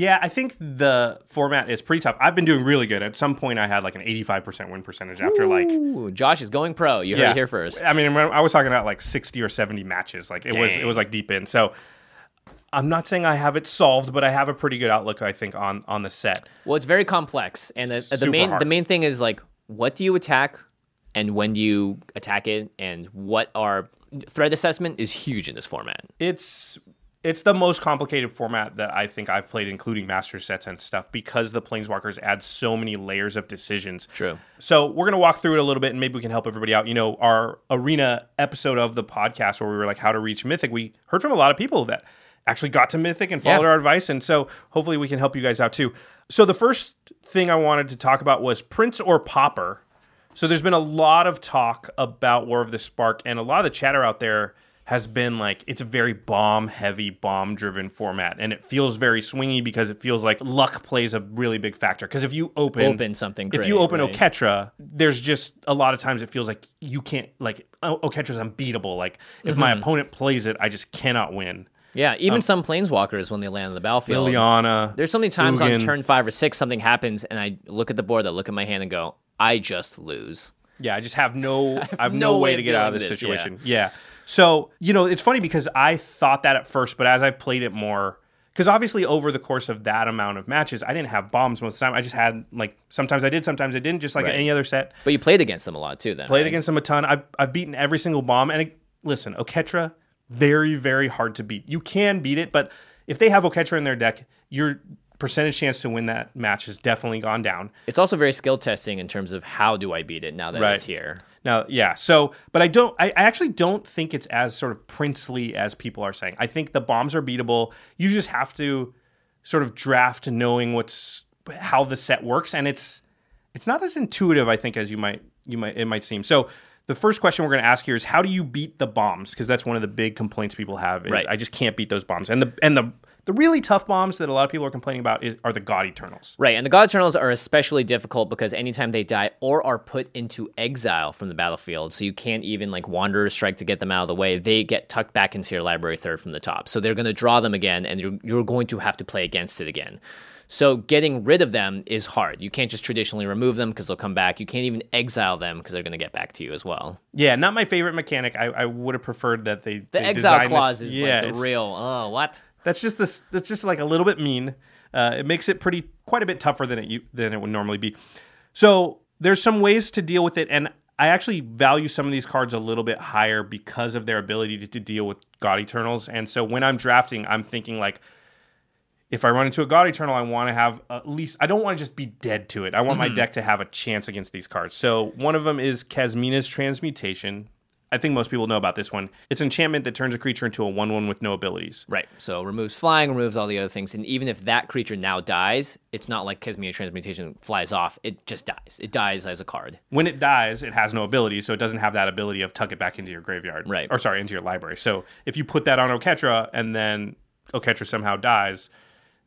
Yeah, I think the format is pretty tough. I've been doing really good. At some point, I had like an 85% win percentage after like. Josh is going pro. You heard Yeah, it here first. I mean, I was talking about like 60 or 70 matches. Like it was, it was like deep in. So I'm not saying I have it solved, but I have a pretty good outlook, I think, on on the set. Well, it's very complex, and the, the main hard. the main thing is like, what do you attack, and when do you attack it, and what are threat assessment is huge in this format. it's it's the most complicated format that I think I've played, including master sets and stuff, because the planeswalkers add so many layers of decisions. True. So we're gonna walk through it a little bit, and maybe we can help everybody out. You know, our arena episode of the podcast where we were like, "How to reach Mythic," we heard from a lot of people that actually got to Mythic and followed Yeah. our advice, and so hopefully we can help you guys out too. So the first thing I wanted to talk about was Prince or Pauper. So there's been a lot of talk about War of the Spark, and a lot of the chatter out there has been like it's a very bomb heavy, bomb driven format, and it feels very swingy because it feels like luck plays a really big factor. Because if you open Open something if you open right? Oketra, there's just a lot of times it feels like you can't like Oketra's unbeatable. Like if my Mm-hmm. opponent plays it, I just cannot win. Yeah, even Um, some planeswalkers when they land on the battlefield. Liliana, There's so many times on turn five or six something happens, and I look at the board, I look at my hand, and go, I just lose. Yeah, I just have no I have, no no, way way to get out of this this, situation. Yeah. So, you know, it's funny because I thought that at first, but as I played it more because obviously over the course of that amount of matches, I didn't have bombs most of the time. I just had like sometimes I did, sometimes I didn't, just like Right. any other set. But you played against them a lot too. Then Played right? against them a ton. I've I've beaten every single bomb. And it, listen, Oketra, very very hard to beat. You can beat it, but if they have Oketra in their deck, you're percentage chance to win that match has definitely gone down. It's also very skill testing in terms of how do I beat it now that Right. it's here. Now, yeah. So, but I don't. I, actually don't think it's as sort of princely as people are saying. I think the bombs are beatable. You just have to sort of draft knowing what's how the set works, and it's it's not as intuitive, I think, as you might you might it might seem. So. The first question we're going to ask here is how do you beat the bombs? Because that's one of the big complaints people have is Right. I just can't beat those bombs. And the and the the really tough bombs that a lot of people are complaining about is, are the God Eternals. Right, and the God Eternals are especially difficult because anytime they die or are put into exile from the battlefield, so you can't even like Wanderer Strike to get them out of the way, they get tucked back into your library third from the top. So they're going to draw them again, and you're, you're going to have to play against it again. So getting rid of them is hard. You can't just traditionally remove them because they'll come back. You can't even exile them because they're going to get back to you as well. Yeah, not my favorite mechanic. I, I would have preferred that they The they exile clause this- is yeah, like the real. Oh, what? That's just this. That's just like a little bit mean. Uh, it makes it pretty quite a bit tougher than it than it would normally be. So there's some ways to deal with it, and I actually value some of these cards a little bit higher because of their ability to, to deal with God Eternals. And so when I'm drafting, I'm thinking like, if I run into a God Eternal, I want to have at least. I don't want to just be dead to it. I want my deck to have a chance against these cards. So one of them is Kasmina's Transmutation. I think most people know about this one. It's an enchantment that turns a creature into a one-one with no abilities. Right. So removes flying, removes all the other things, and even if that creature now dies, it's not like Kasmina Transmutation flies off. It just dies. It dies as a card. when it dies, it has no ability, so it doesn't have that ability of tuck it back into your graveyard. Right. Or sorry, into your library. So if you put that on Oketra and then Oketra somehow dies,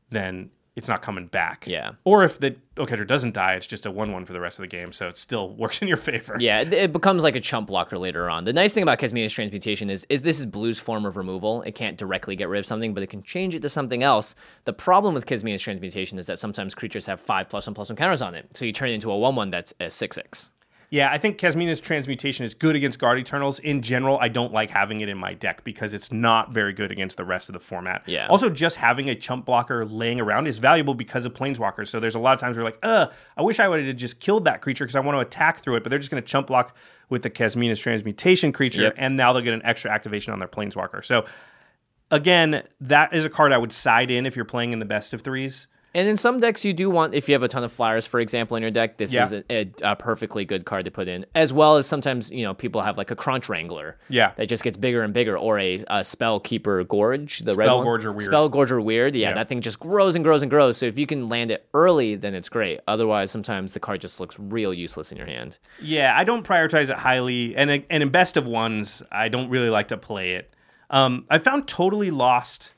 then it's not coming back. Yeah. Or if the Oketra doesn't die, it's just a one-one for the rest of the game, so it still works in your favor. Yeah, it, becomes like a chump blocker later on. The nice thing about Kasmina's Transmutation is, is this is Blue's form of removal. It can't directly get rid of something, but it can change it to something else. The problem with Kasmina's Transmutation is that sometimes creatures have five plus one plus one counters on it, so you turn it into a one one that's a six six. Yeah, I think Kasmina's Transmutation is good against God Eternals. In general, I don't like having it in my deck because it's not very good against the rest of the format. Yeah. Also, just having a chump blocker laying around is valuable because of Planeswalkers. So there's a lot of times where like, uh, I wish I would have just killed that creature because I want to attack through it, but they're just going to chump block with the Kasmina's Transmutation creature, Yep. and now they'll get an extra activation on their Planeswalker. So again, that is a card I would side in if you're playing in the best of threes. And in some decks, you do want, if you have a ton of flyers, for example, in your deck, this Yeah. is a, a, a perfectly good card to put in. As well as sometimes, you know, people have like a Crunch Wrangler. Yeah. That just gets bigger and bigger. Or a, a Spell Keeper Gorge. The red Spell one. Gorger Weird. Spell Gorger Weird. Yeah, Yeah. that thing just grows and grows and grows. So if you can land it early, then it's great. Otherwise, sometimes the card just looks real useless in your hand. Yeah, I don't prioritize it highly, and and in best of ones, I don't really like to play it. Um, I found totally lost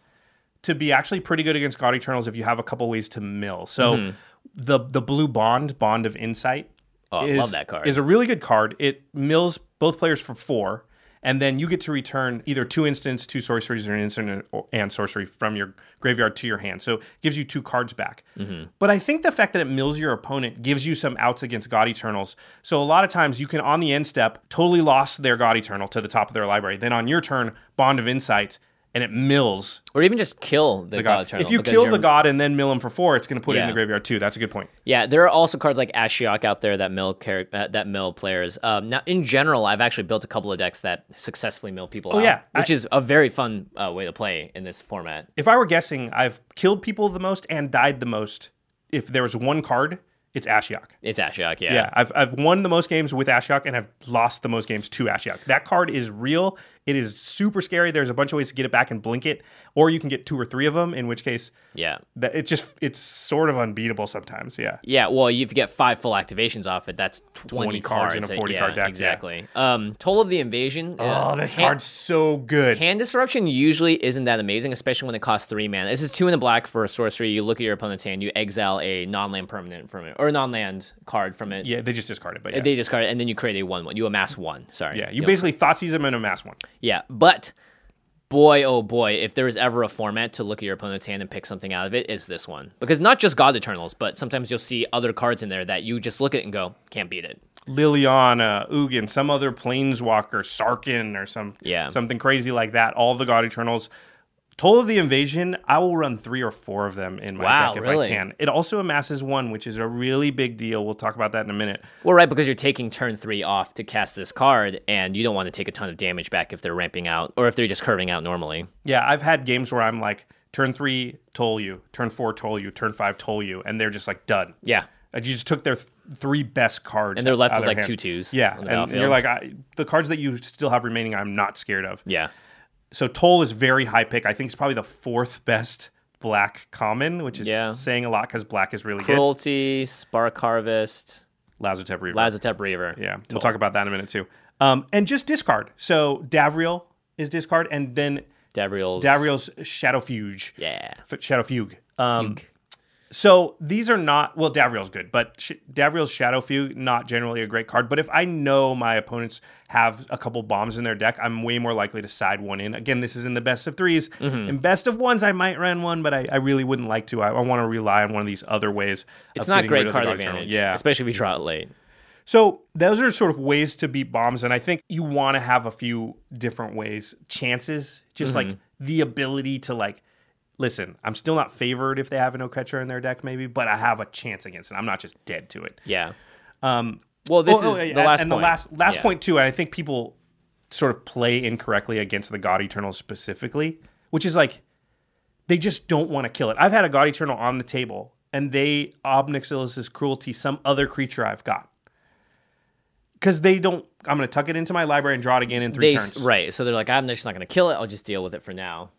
to be actually pretty good against God Eternals if you have a couple ways to mill. So the the blue bond, Bond of Insight, Oh, is, love that card. is a really good card. It mills both players for four, and then you get to return either two instants, two sorceries, or an instant and sorcery from your graveyard to your hand. So it gives you two cards back. Mm-hmm. But I think the fact that it mills your opponent gives you some outs against God Eternals. So a lot of times you can, on the end step, totally lost their God Eternal to the top of their library. Then on your turn, Bond of Insight, and it mills Or even just kill the, the God, God. If you kill the God and then mill him for four, it's going to put it in the graveyard too. That's a good point. Yeah, there are also cards like Ashiok out there that mill uh, that mill players. Um, now, in general, I've actually built a couple of decks that successfully mill people Oh, out, yeah. which I- is a very fun uh, way to play in this format. If I were guessing, I've killed people the most and died the most. If there was one card, it's Ashiok. It's Ashiok, yeah. Yeah, I've, I've won the most games with Ashiok and I've lost the most games to Ashiok. That card is real. It is super scary. There's a bunch of ways to get it back and blink it, or you can get two or three of them. In which case, yeah. that it just it's sort of unbeatable sometimes. Yeah. Yeah, well, if you get five full activations off it, that's 20, 20 cards in a Uh, 40 yeah, card deck, yeah. Exactly. Um, Toll of the Invasion. uh, Oh, this hand- card's so good. Hand disruption usually isn't that amazing, especially when it costs three mana. This is two in the black for a sorcery. You look at your opponent's hand, you exile a non-land permanent from it, or a non-land card from it. yeah, they just discard it, but yeah, They discard it, and then you create a one-one. You amass one. Sorry. yeah, you You'll- basically thought them and amass one. Yeah, but boy, oh boy, if there is ever a format to look at your opponent's hand and pick something out of it's this one. Because not just God Eternals, but sometimes you'll see other cards in there that you just look at and go, can't beat it. Liliana, Ugin, some other planeswalker, Sarkhan, or some Yeah. something crazy like that. All the God Eternals. Toll of the Invasion, I will run three or four of them in my Wow, deck if really? I can. It also amasses one, which is a really big deal. We'll talk about that in a minute. Well, right, because you're taking turn three off to cast this card, and you don't want to take a ton of damage back if they're ramping out, or if they're just curving out normally. Yeah, I've had games where I'm like turn three, toll you, turn four, toll you, turn five, toll you, and they're just like done. Yeah. Like you just took their th- three best cards, And they're left with, like, hand. two twos Yeah, and outfield. you're like I, the cards that you still have remaining. I'm not scared of. Yeah. So toll is very high pick. I think it's probably the fourth best black common, which is Yeah. saying a lot because black is really Cruelty, Spark Harvest, good. Lazotep Reaver. Lazotep Reaver. Yeah, we'll talk about that in a minute too. Um, and just discard. So Davriel is discard, and then Davriel's. Davriel's Shadow Fugue. Yeah. F- Shadow Fugue. Um, So these are not well. Davriel's good, but Sh- Davriel's Shadow Fugue not generally a great card. But if I know my opponents have a couple bombs in their deck, I'm way more likely to side one in. Again, this is in the best of 3s Mm-hmm. In best of ones, I might run one, but I, I really wouldn't like to. I, I want to rely on one of these other ways. It's not great card Guard Journal. advantage. Yeah, Especially if you draw it late. so those are sort of ways to beat bombs, and I think you want to have a few different ways, chances, just like the ability to like. Listen, I'm still not favored if they have an Oketra in their deck, maybe, but I have a chance against it. I'm not just dead to it. Yeah. Um, well, this Oh, is oh, the last and point. the last last Yeah. point too. And I think people sort of play incorrectly against the God Eternal specifically, which is like they just don't want to kill it. I've had a God Eternal on the table, and they Ob Nixilis's cruelty some other creature I've got because they don't. I'm going to tuck it into my library and draw it again in three They, turns. right. So they're like, I'm just not going to kill it. I'll just deal with it for now.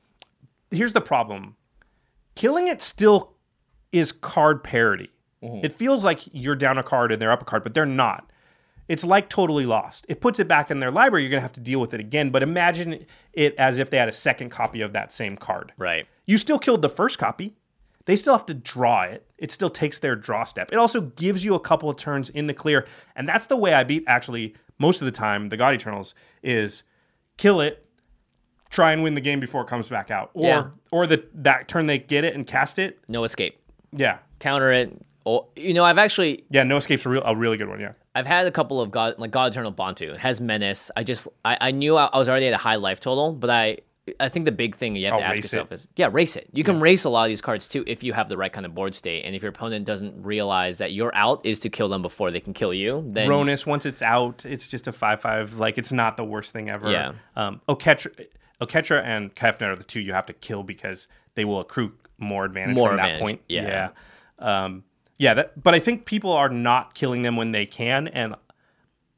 Here's the problem: killing it still is card parity. Mm-hmm. It feels like you're down a card and they're up a card, but they're not. It's like totally lost. It puts it back in their library. You're going to have to deal with it again. But imagine it as if they had a second copy of that same card. Right. You still killed the first copy. They still have to draw it. It still takes their draw step. It also gives you a couple of turns in the clear. And that's the way I beat actually most of the time the God Eternals is kill it, try and win the game before it comes back out. Or Yeah. or the that turn they get it and cast it. No escape. Yeah. Counter it. Oh, you know, I've actually Yeah, no escape's a real a really good one, yeah. I've had a couple of God like God Eternal Bontu. It has menace. I just I, I knew I, I was already at a high life total, but I I think the big thing you have Oh, to ask yourself it. is yeah, race it. You can race a lot of these cards too if you have the right kind of board state, and if your opponent doesn't realize that your out is to kill them before they can kill you, then Rhonas, once it's out, it's just a five five. Like it's not the worst thing ever. Yeah. Um, Oketra, Oketra and Kefnet are the two you have to kill because they will accrue more advantage More from advantage, that point. yeah. Yeah. Um, yeah. That, but I think people are not killing them when they can. And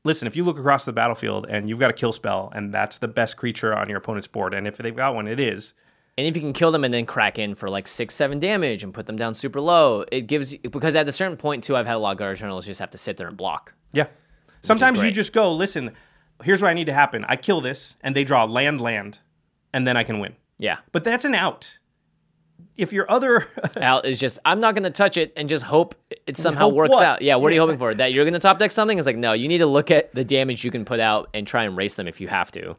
listen, if you look across the battlefield and you've got a kill spell and that's the best creature on your opponent's board, and if they've got one, it is. And if you can kill them and then crack in for like six, seven damage and put them down super low, it gives you because at a certain point too, I've had a lot of guard journals just have to sit there and block. Yeah. Sometimes you just go, listen, here's what I need to happen. I kill this, and they draw land, land, and then I can win. Yeah. But that's an out. If your other Out is just I'm not gonna touch it and just hope it somehow Hope works what? out. Yeah, what are you hoping for? That you're gonna top deck something? It's like no, you need to look at the damage you can put out and try and race them if you have to.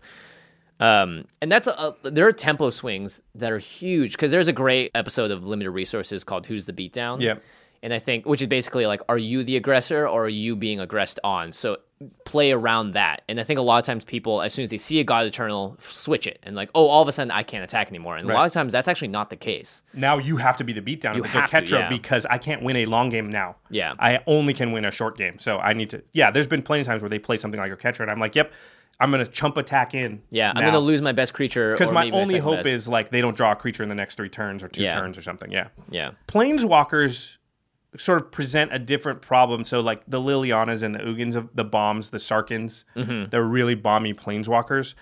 Um, and that's a, a there are tempo swings that are huge because there's a great episode of Limited Resources called "Who's the Beatdown." Yeah. and I think which is basically like, are you the aggressor or are you being aggressed on? So play around that. And I think a lot of times people, as soon as they see a God Eternal, switch it and like, oh, all of a sudden I can't attack anymore. And a lot of times that's actually not the case. now you have to be the beatdown You if it's to, yeah. because I can't win a long game now. Yeah. I only can win a short game. So I need to yeah, there's been plenty of times where they play something like Oketra and I'm like, yep, I'm gonna chump attack in. Yeah, I'm gonna lose my best creature Because my only second hope best. is like they don't draw a creature in the next three turns or two Yeah. turns or something. Yeah. yeah, Planeswalkers sort of present a different problem. So like the Lilianas and the Ugins of the bombs, the Sarkhans, Mm-hmm. they're really bomby planeswalkers.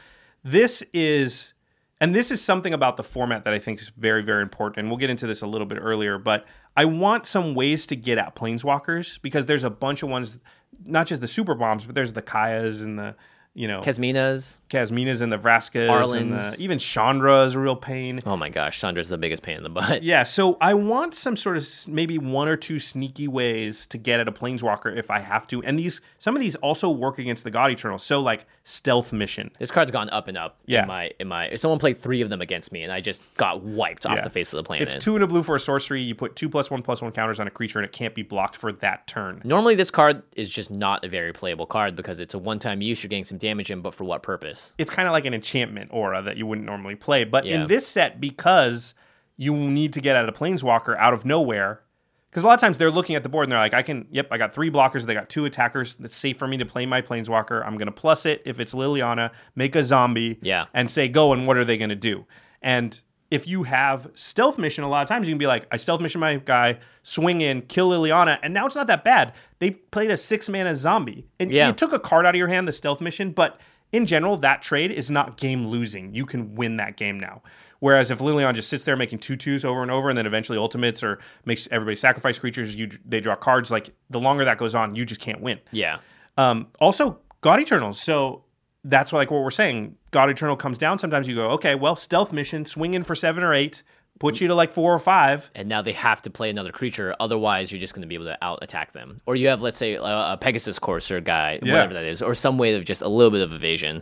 This is and this is something about the format that I think is very, very important. And we'll get into this a little bit earlier, but I want some ways to get at planeswalkers because there's a bunch of ones, not just the super bombs, but there's the Kayas and the you know Kasmina's. Kasminas and the Vraskas and the, even Chandra is a real pain. Oh my gosh, Chandra's the biggest pain in the butt. Yeah, so I want some sort of s- maybe one or two sneaky ways to get at a planeswalker if I have to. And these some of these also work against the God Eternal. So like stealth mission. This card's gone up and up. Yeah. In my in my someone played three of them against me and I just got wiped off Yeah. the face of the planet. It's two and a blue for a sorcery. You put two plus one plus one counters on a creature and it can't be blocked for that turn. Normally, this card is just not a very playable card because it's a one-time use. You're getting some damage in, but for what purpose? It's kind of like an enchantment aura that you wouldn't normally play. But Yeah. in this set, because you need to get out of planeswalker out of nowhere. Because a lot of times they're looking at the board and they're like, I can, yep, I got three blockers. They got two attackers. It's safe for me to play my planeswalker. I'm going to plus it if it's Liliana, make a zombie, Yeah. and say go. And what are they going to do? And if you have stealth mission, a lot of times you can be like, I stealth mission my guy, swing in, kill Liliana, and now it's not that bad. They played a six mana zombie. And Yeah. you took a card out of your hand, the stealth mission, but in general, that trade is not game losing. You can win that game now. Whereas if Liliana just sits there making two twos over and over, and then eventually ultimates or makes everybody sacrifice creatures, you they draw cards. Like the longer that goes on, you just can't win. Yeah. Um, also, God Eternals. So that's like what we're saying. God Eternal comes down. Sometimes you go, okay, well, stealth mission, swing in for seven or eight, puts you to like four or five. and now they have to play another creature. Otherwise, you're just going to be able to out attack them. Or you have, let's say, a, Pegasus Courser guy, Yeah. whatever that is, or some way of just a little bit of evasion.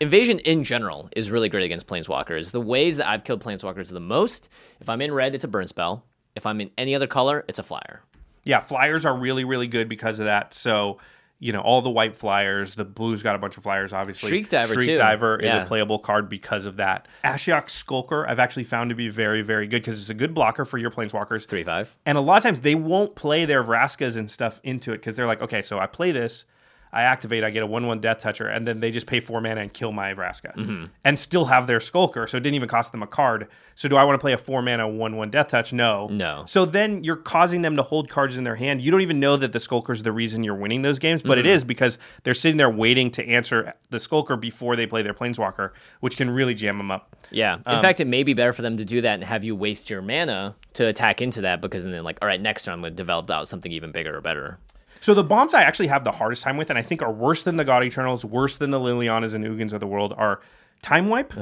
Invasion in general is really great against Planeswalkers. The ways that I've killed Planeswalkers the most, if I'm in red, it's a burn spell. If I'm in any other color, it's a flyer. Yeah, flyers are really, really good because of that. So, you know, all the white flyers, the blue's got a bunch of flyers, obviously. Shriek Diver, Shriek too. Diver is Yeah. a playable card because of that. Ashiok Skulker, I've actually found to be very, very good because it's a good blocker for your planeswalkers. Three five. And a lot of times they won't play their Vraskas and stuff into it because they're like, okay, so I play this, I activate, I get a 1 1 Death Toucher, and then they just pay four mana and kill my Vraska Mm-hmm. and still have their Skulker. So it didn't even cost them a card. So do I want to play a four mana 1 1 Death Touch? No. No. So then you're causing them to hold cards in their hand. You don't even know that the Skulker's the reason you're winning those games, but it Mm-hmm. is because they're sitting there waiting to answer the Skulker before they play their Planeswalker, which can really jam them up. Yeah. In fact, it may be better for them to do that and have you waste your mana to attack into that because then, like, all right, next turn I'm going to develop out something even bigger or better. So the bombs I actually have the hardest time with, and I think are worse than the God Eternals, worse than the Lilianas and Ugins of the world, are Time Wipe,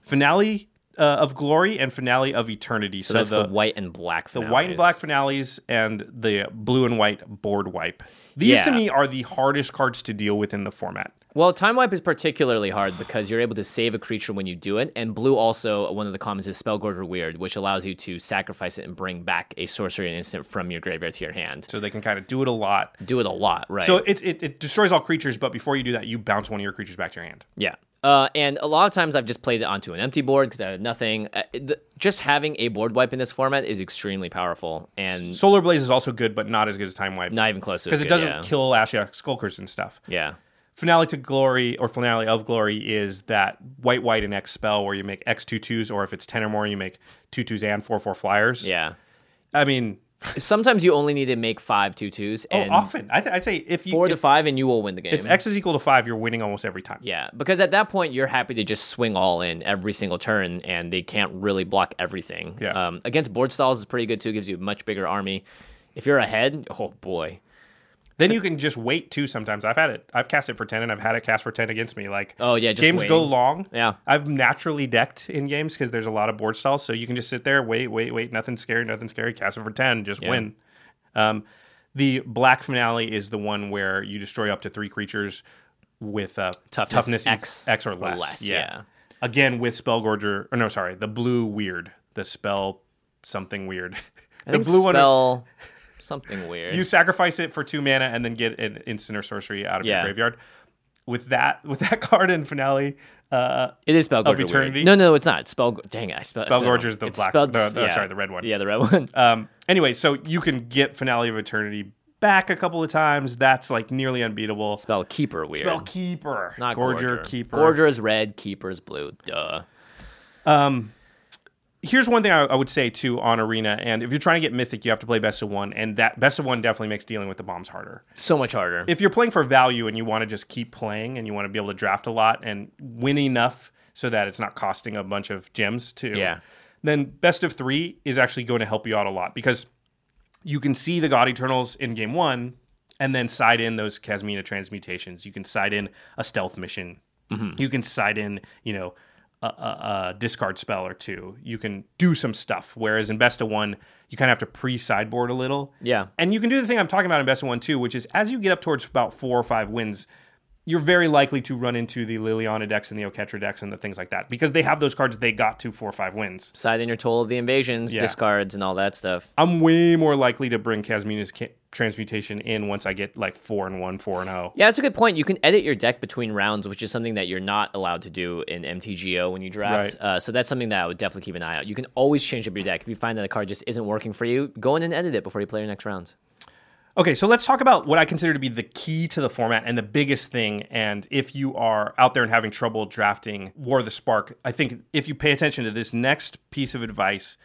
Finale uh, of Glory, and Finale of Eternity. So, that's the, white and black. the white and black finales and the blue and white board wipe. These to me are the hardest cards to deal with in the format. Well, time wipe is particularly hard because you're able to save a creature when you do it, and blue also one of the commons is Spellgorger Weird, which allows you to sacrifice it and bring back a sorcery and instant from your graveyard to your hand. So they can kind of do it a lot. Do it a lot, right? So it, it, it destroys all creatures, but before you do that, you bounce one of your creatures back to your hand. Yeah. Uh, and a lot of times I've just played it onto an empty board because I had nothing. Uh, the, just having a board wipe in this format is extremely powerful and Solar Blaze is also good, but not as good as Time Wipe. not even close Because it doesn't yeah. kill Ashiok Skulkers and stuff. Yeah. Finale to Glory or Finale of Glory is that white, white, and X spell where you make X two twos, or if it's 10 or more, you make two twos and four, four flyers. Yeah. I mean, Sometimes you only need to make five two twos oh, and often. I'd, I'd say if you. four to five, and you will win the game. if X is equal to five, you're winning almost every time. Yeah, because at that point you're happy to just swing all in every single turn, and they can't really block everything. Yeah. Um, against board styles is pretty good too. Gives you a much bigger army. If you're ahead, oh boy. Then you can just wait too. Sometimes I've had it. I've cast it for ten, and I've had it cast for ten against me. Like Oh, yeah, just games go long. Yeah. I've naturally decked in games because there's a lot of board stalls, so you can just sit there, wait, wait, wait. Nothing scary, nothing scary. Cast it for ten, just win. Um, the black finale is the one where you destroy up to three creatures with uh, Toughness X or or less. less, yeah. yeah. Again with Spellgorger, or no, sorry, the blue weird, the spell something weird. The blue one. Spell something weird. You sacrifice it for two mana and then get an instant or sorcery out of your graveyard. With that, with that card in finale, uh, it is Spellgorger. of weird. Eternity? No, no, it's not. Spell. Dang it! I spell. Spellgorger's the it's black- spelled- the- the- yeah. sorry, the red one. Yeah, the red one. um, anyway, so you can get finale of eternity back a couple of times. That's like nearly unbeatable. Spell keeper weird. Spell keeper, not Gorger, Gorger. keeper. Gorger is red. Keeper is blue. Duh. Here's one thing I, I would say too on arena, and if you're trying to get mythic, you have to play best of one, and that best of one definitely makes dealing with the bombs harder. So much harder. if you're playing for value and you want to just keep playing and you want to be able to draft a lot and win enough so that it's not costing a bunch of gems too, Yeah. then best of three is actually going to help you out a lot because you can see the God Eternals in game one and then side in those Kasmina transmutations. You can side in a stealth mission. Mm-hmm. You can side in, you know, a, a, discard spell or two. You can do some stuff. Whereas in best of one, you kind of have to pre sideboard a little. Yeah. And you can do the thing I'm talking about in best of one too, which is as you get up towards about four or five wins, you're very likely to run into the Liliana decks and the Oketra decks and the things like that because they have those cards they got to four or five wins. Side in your toll of the invasions, Yeah. discards, and all that stuff. I'm way more likely to bring Kasmina's ca- transmutation in once I get like four and one, four and oh. Yeah, that's a good point. You can edit your deck between rounds, which is something that you're not allowed to do in MTGO when you draft. Right. Uh, so that's something that I would definitely keep an eye out. You can always change up your deck. If you find that a card just isn't working for you, go in and edit it before you play your next round. Okay, so let's talk about what I consider to be the key to the format and the biggest thing. And if you are out there and having trouble drafting War of the Spark, I think if you pay attention to this next piece of advice,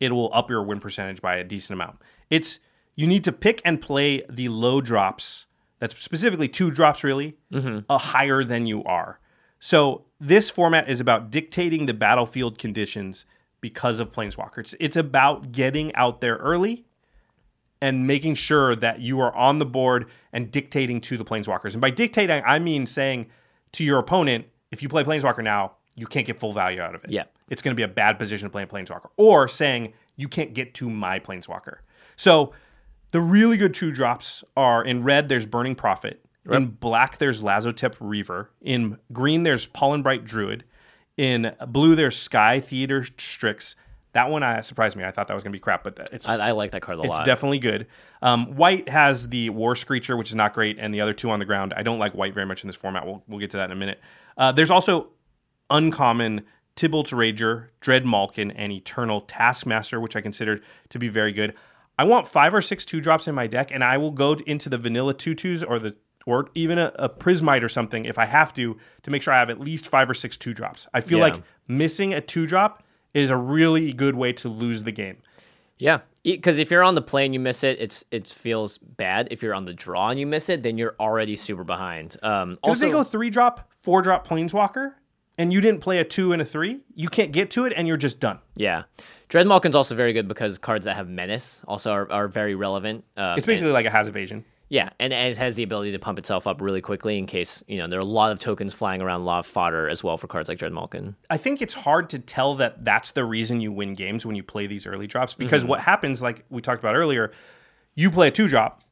it will up your win percentage by a decent amount. It's you need to pick and play the low drops. That's specifically two drops, really, a higher than you are. So this format is about dictating the battlefield conditions because of Planeswalker. It's, it's about getting out there early and making sure that you are on the board and dictating to the planeswalkers. And by dictating, I mean saying to your opponent, if you play planeswalker now, you can't get full value out of it. Yeah. It's going to be a bad position to play a planeswalker. Or saying you can't get to my planeswalker. So the really good two drops are in red, there's Burning Prophet. In black, there's Lazotep Reaver. In green, there's Pollen Bright Druid. In blue, there's Sky Theater Strix. That one uh, surprised me. I thought that was going to be crap, but it's I, I like that card a it's lot. It's definitely good. Um, white has the War Screecher, which is not great, and the other two on the ground. I don't like white very much in this format. We'll, we'll get to that in a minute. Uh, there's also uncommon Tybalt's Rager, Dread Malkin, and Eternal Taskmaster, which I considered to be very good. I want five or six two drops in my deck, and I will go into the vanilla two twos or the or even a, a Prismite or something if I have to to make sure I have at least five or six two drops. I feel Yeah. like missing a two drop is a really good way to lose the game. Yeah, because if you're on the plane, you miss it. It's it feels bad. If you're on the draw and you miss it, then you're already super behind. Um, also, they go three drop, four drop planeswalker, and you didn't play a two and a three, you can't get to it and you're just done. yeah, Dread Malkin's also very good because cards that have menace also are, are very relevant. Uh, It's basically like a has evasion. yeah, and, and it has the ability to pump itself up really quickly in case you know there are a lot of tokens flying around, a lot of fodder as well for cards like Dread Malkin. I think it's hard to tell that that's the reason you win games when you play these early drops because Mm-hmm. what happens, like we talked about earlier, you play a two drop,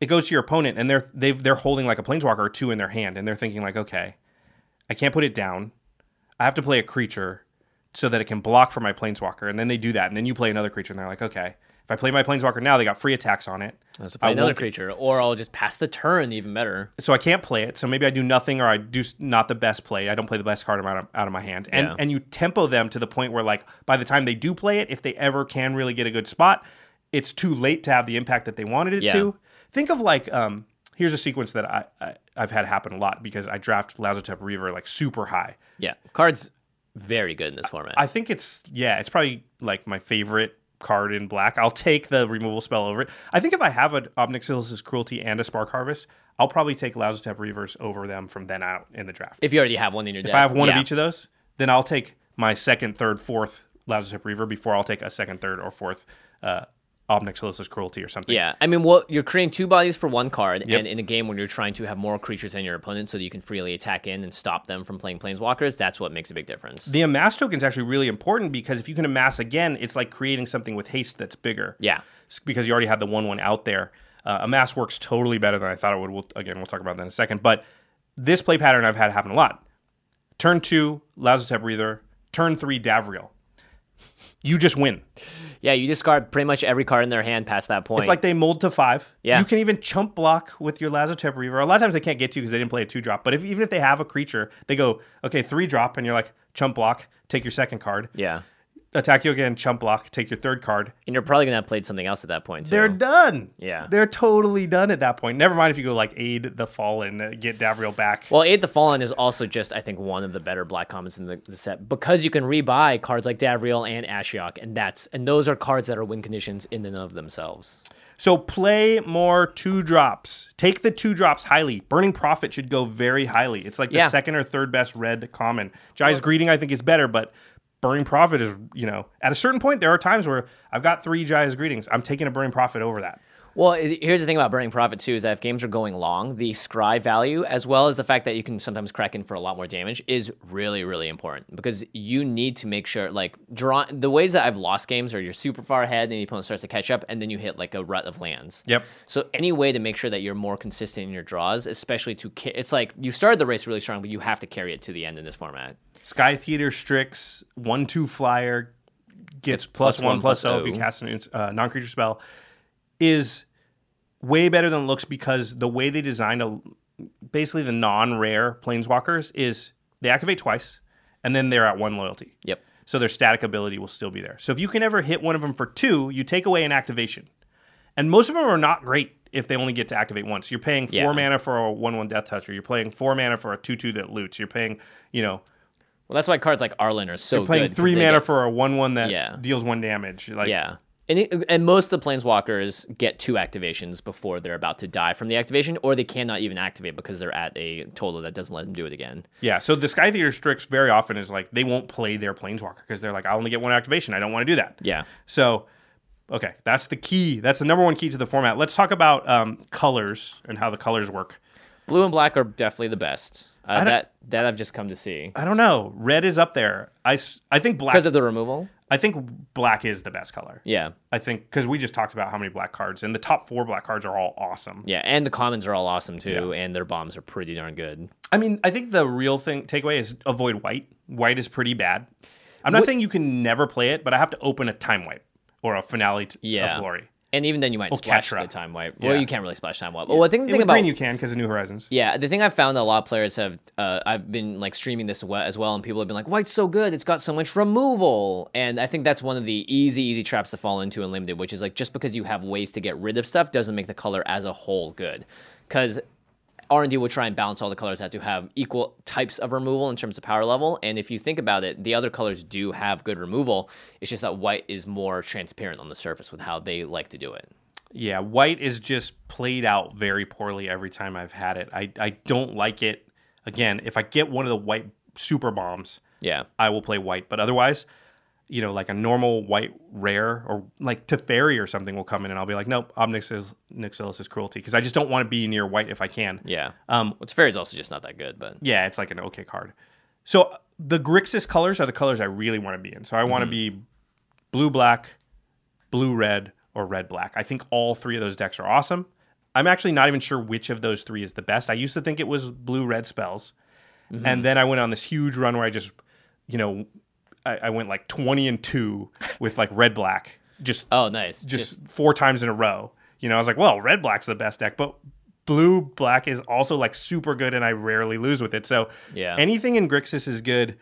it goes to your opponent, and they're they've they're holding like a planeswalker or two in their hand, and they're thinking like, okay, I can't put it down, I have to play a creature so that it can block for my planeswalker, and then they do that, and then you play another creature, and they're like, okay, if I play my planeswalker now, they got free attacks on it. Play I another creature, or I'll just pass the turn even better. so I can't play it. So maybe I do nothing, or I do not the best play. I don't play the best card out of, out of my hand, and Yeah. and you tempo them to the point where like by the time they do play it, if they ever can really get a good spot, it's too late to have the impact that they wanted it Yeah. to. Think of like um, here's a sequence that I, I I've had happen a lot because I draft Lazotep Reaver like super high. Yeah, cards very good in this format. I think it's yeah, it's probably like my favorite card in black. I'll take the removal spell over it. I think if I have an Ob Nixilis's Cruelty and a Spark Harvest, I'll probably take Lazotep Reavers over them from then out in the draft. if you already have one in your deck, If I have one yeah. of each of those, then I'll take my second, third, fourth Lazotep Reaver before I'll take a second, third, or fourth uh, Ob Nixilis's Cruelty or something. Yeah, I mean, well, you're creating two bodies for one card, Yep. and in a game when you're trying to have more creatures than your opponent, so that you can freely attack in and stop them from playing planeswalkers, that's what makes a big difference. The amass token is actually really important because if you can amass again, it's like creating something with haste that's bigger. yeah, Because you already had the one one out there. Uh, amass works totally better than I thought it would. We'll, again, we'll talk about that in a second. But this play pattern I've had happen a lot. Turn two, Lazotep Reaver. Turn three, Davriel. You just win. Yeah, you discard pretty much every card in their hand past that point. It's like they mold to five. Yeah. You can even chump block with your Lazotep Reaver. A lot of times they can't get to you because they didn't play a two drop. But if, even if they have a creature, they go, okay, three drop, and you're like, chump block, take your second card. yeah, Attack you again, chump block, take your third card. and you're probably gonna have played something else at that point too. They're done. Yeah. They're totally done at that point. Never mind if you go like aid the fallen, uh, get Davriel back. Well, Aid the Fallen is also just, I think, one of the better black commons in the, the set because you can rebuy cards like Davriel and Ashiok, and that's and those are cards that are win conditions in and of themselves. So play more two drops. Take the two drops highly. Burning Prophet should go very highly. It's like the Yeah. second or third best red common. Jaya's Greeting I think is better, but Burning Prophet is, you know, at a certain point there are times where I've got three Jaya's Greetings. I'm taking a Burning Prophet over that. Well, here's the thing about Burning Prophet too: is that if games are going long, the scry value, as well as the fact that you can sometimes crack in for a lot more damage, is really, really important because you need to make sure, like, draw the ways that I've lost games are you're super far ahead, and the opponent starts to catch up, and then you hit like a rut of lands. Yep. So any way to make sure that you're more consistent in your draws, especially to, it's like you started the race really strong, but you have to carry it to the end in this format. Sky Theater Strix, one two flyer, gets plus, plus one one plus oh if you cast a uh, non creature spell, is way better than it looks because the way they designed a, basically the non rare planeswalkers is they activate twice and then they're at one loyalty. Yep. So their static ability will still be there. So if you can ever hit one of them for two, you take away an activation. And most of them are not great. if they only get to activate once. You're paying four Yeah. mana for a one one Death Toucher. You're paying four mana for a two two that loots. You're paying you know Well, that's why cards like Arlinn are so you're playing good. three mana get- for a one one that Yeah. deals one damage. Like yeah. And, it, and most of the planeswalkers get two activations before they're about to die from the activation, or they cannot even activate because they're at a total that doesn't let them do it again. Yeah, so the Sky Theater Strix very often is like they won't play their Planeswalker because they're like, I only get one activation. I don't want to do that. Yeah. So, okay, that's the key. That's the number one key to the format. Let's talk about um, colors and how the colors work. Blue and black are definitely the best. Uh, that that I've just come to see I don't know. Red is up there. I, I think black. because of the removal. I think black is the best color. Yeah, I think because we just talked about how many black cards, and the top four black cards are all awesome. yeah, and the commons are all awesome too, Yeah. and their bombs are pretty darn good. I mean, I think the real thing takeaway is avoid white. White is pretty bad. I'm not saying you can never play it, but I have to open a time wipe or a finale t- Yeah. of glory. And even then, you might splash Katra. the time wipe. Well, Yeah. you can't really splash time wipe. Well, I think the thing about green you can because of New Horizons. Yeah, the thing I've found that a lot of players have, uh, I've been like streaming this as well, and people have been like, "White's so good, it's got so much removal," and I think that's one of the easy, easy traps to fall into in limited, which is like just because you have ways to get rid of stuff doesn't make the color as a whole good, because R and D will try and balance all the colors out to have equal types of removal in terms of power level, and if you think about it, the other colors do have good removal. It's just that white is more transparent on the surface with how they like to do it. Yeah, white is just played out very poorly every time I've had it. I, I don't like it. Again, if I get one of the white super bombs, Yeah, I will play white. But otherwise, you know, like a normal white rare or like Teferi or something will come in and I'll be like, nope, Obnixis Nixilis is cruelty because I just don't want to be near white if I can. yeah. Um, Which fairy is also just not that good, but yeah, it's like an okay card. So uh, the Grixis colors are the colors I really want to be in. So I want to mm-hmm. be blue black, blue red, or red black. I think all three of those decks are awesome. I'm actually not even sure which of those three is the best. I used to think it was blue red spells. Mm-hmm. And then I went on this huge run where I just, you know, I, I went like 20 and 2 with like red black. Just oh, nice, just four times in a row. You know, I was like, well, red black's the best deck, but blue black is also like super good, and I rarely lose with it. So Yeah. anything in Grixis is good.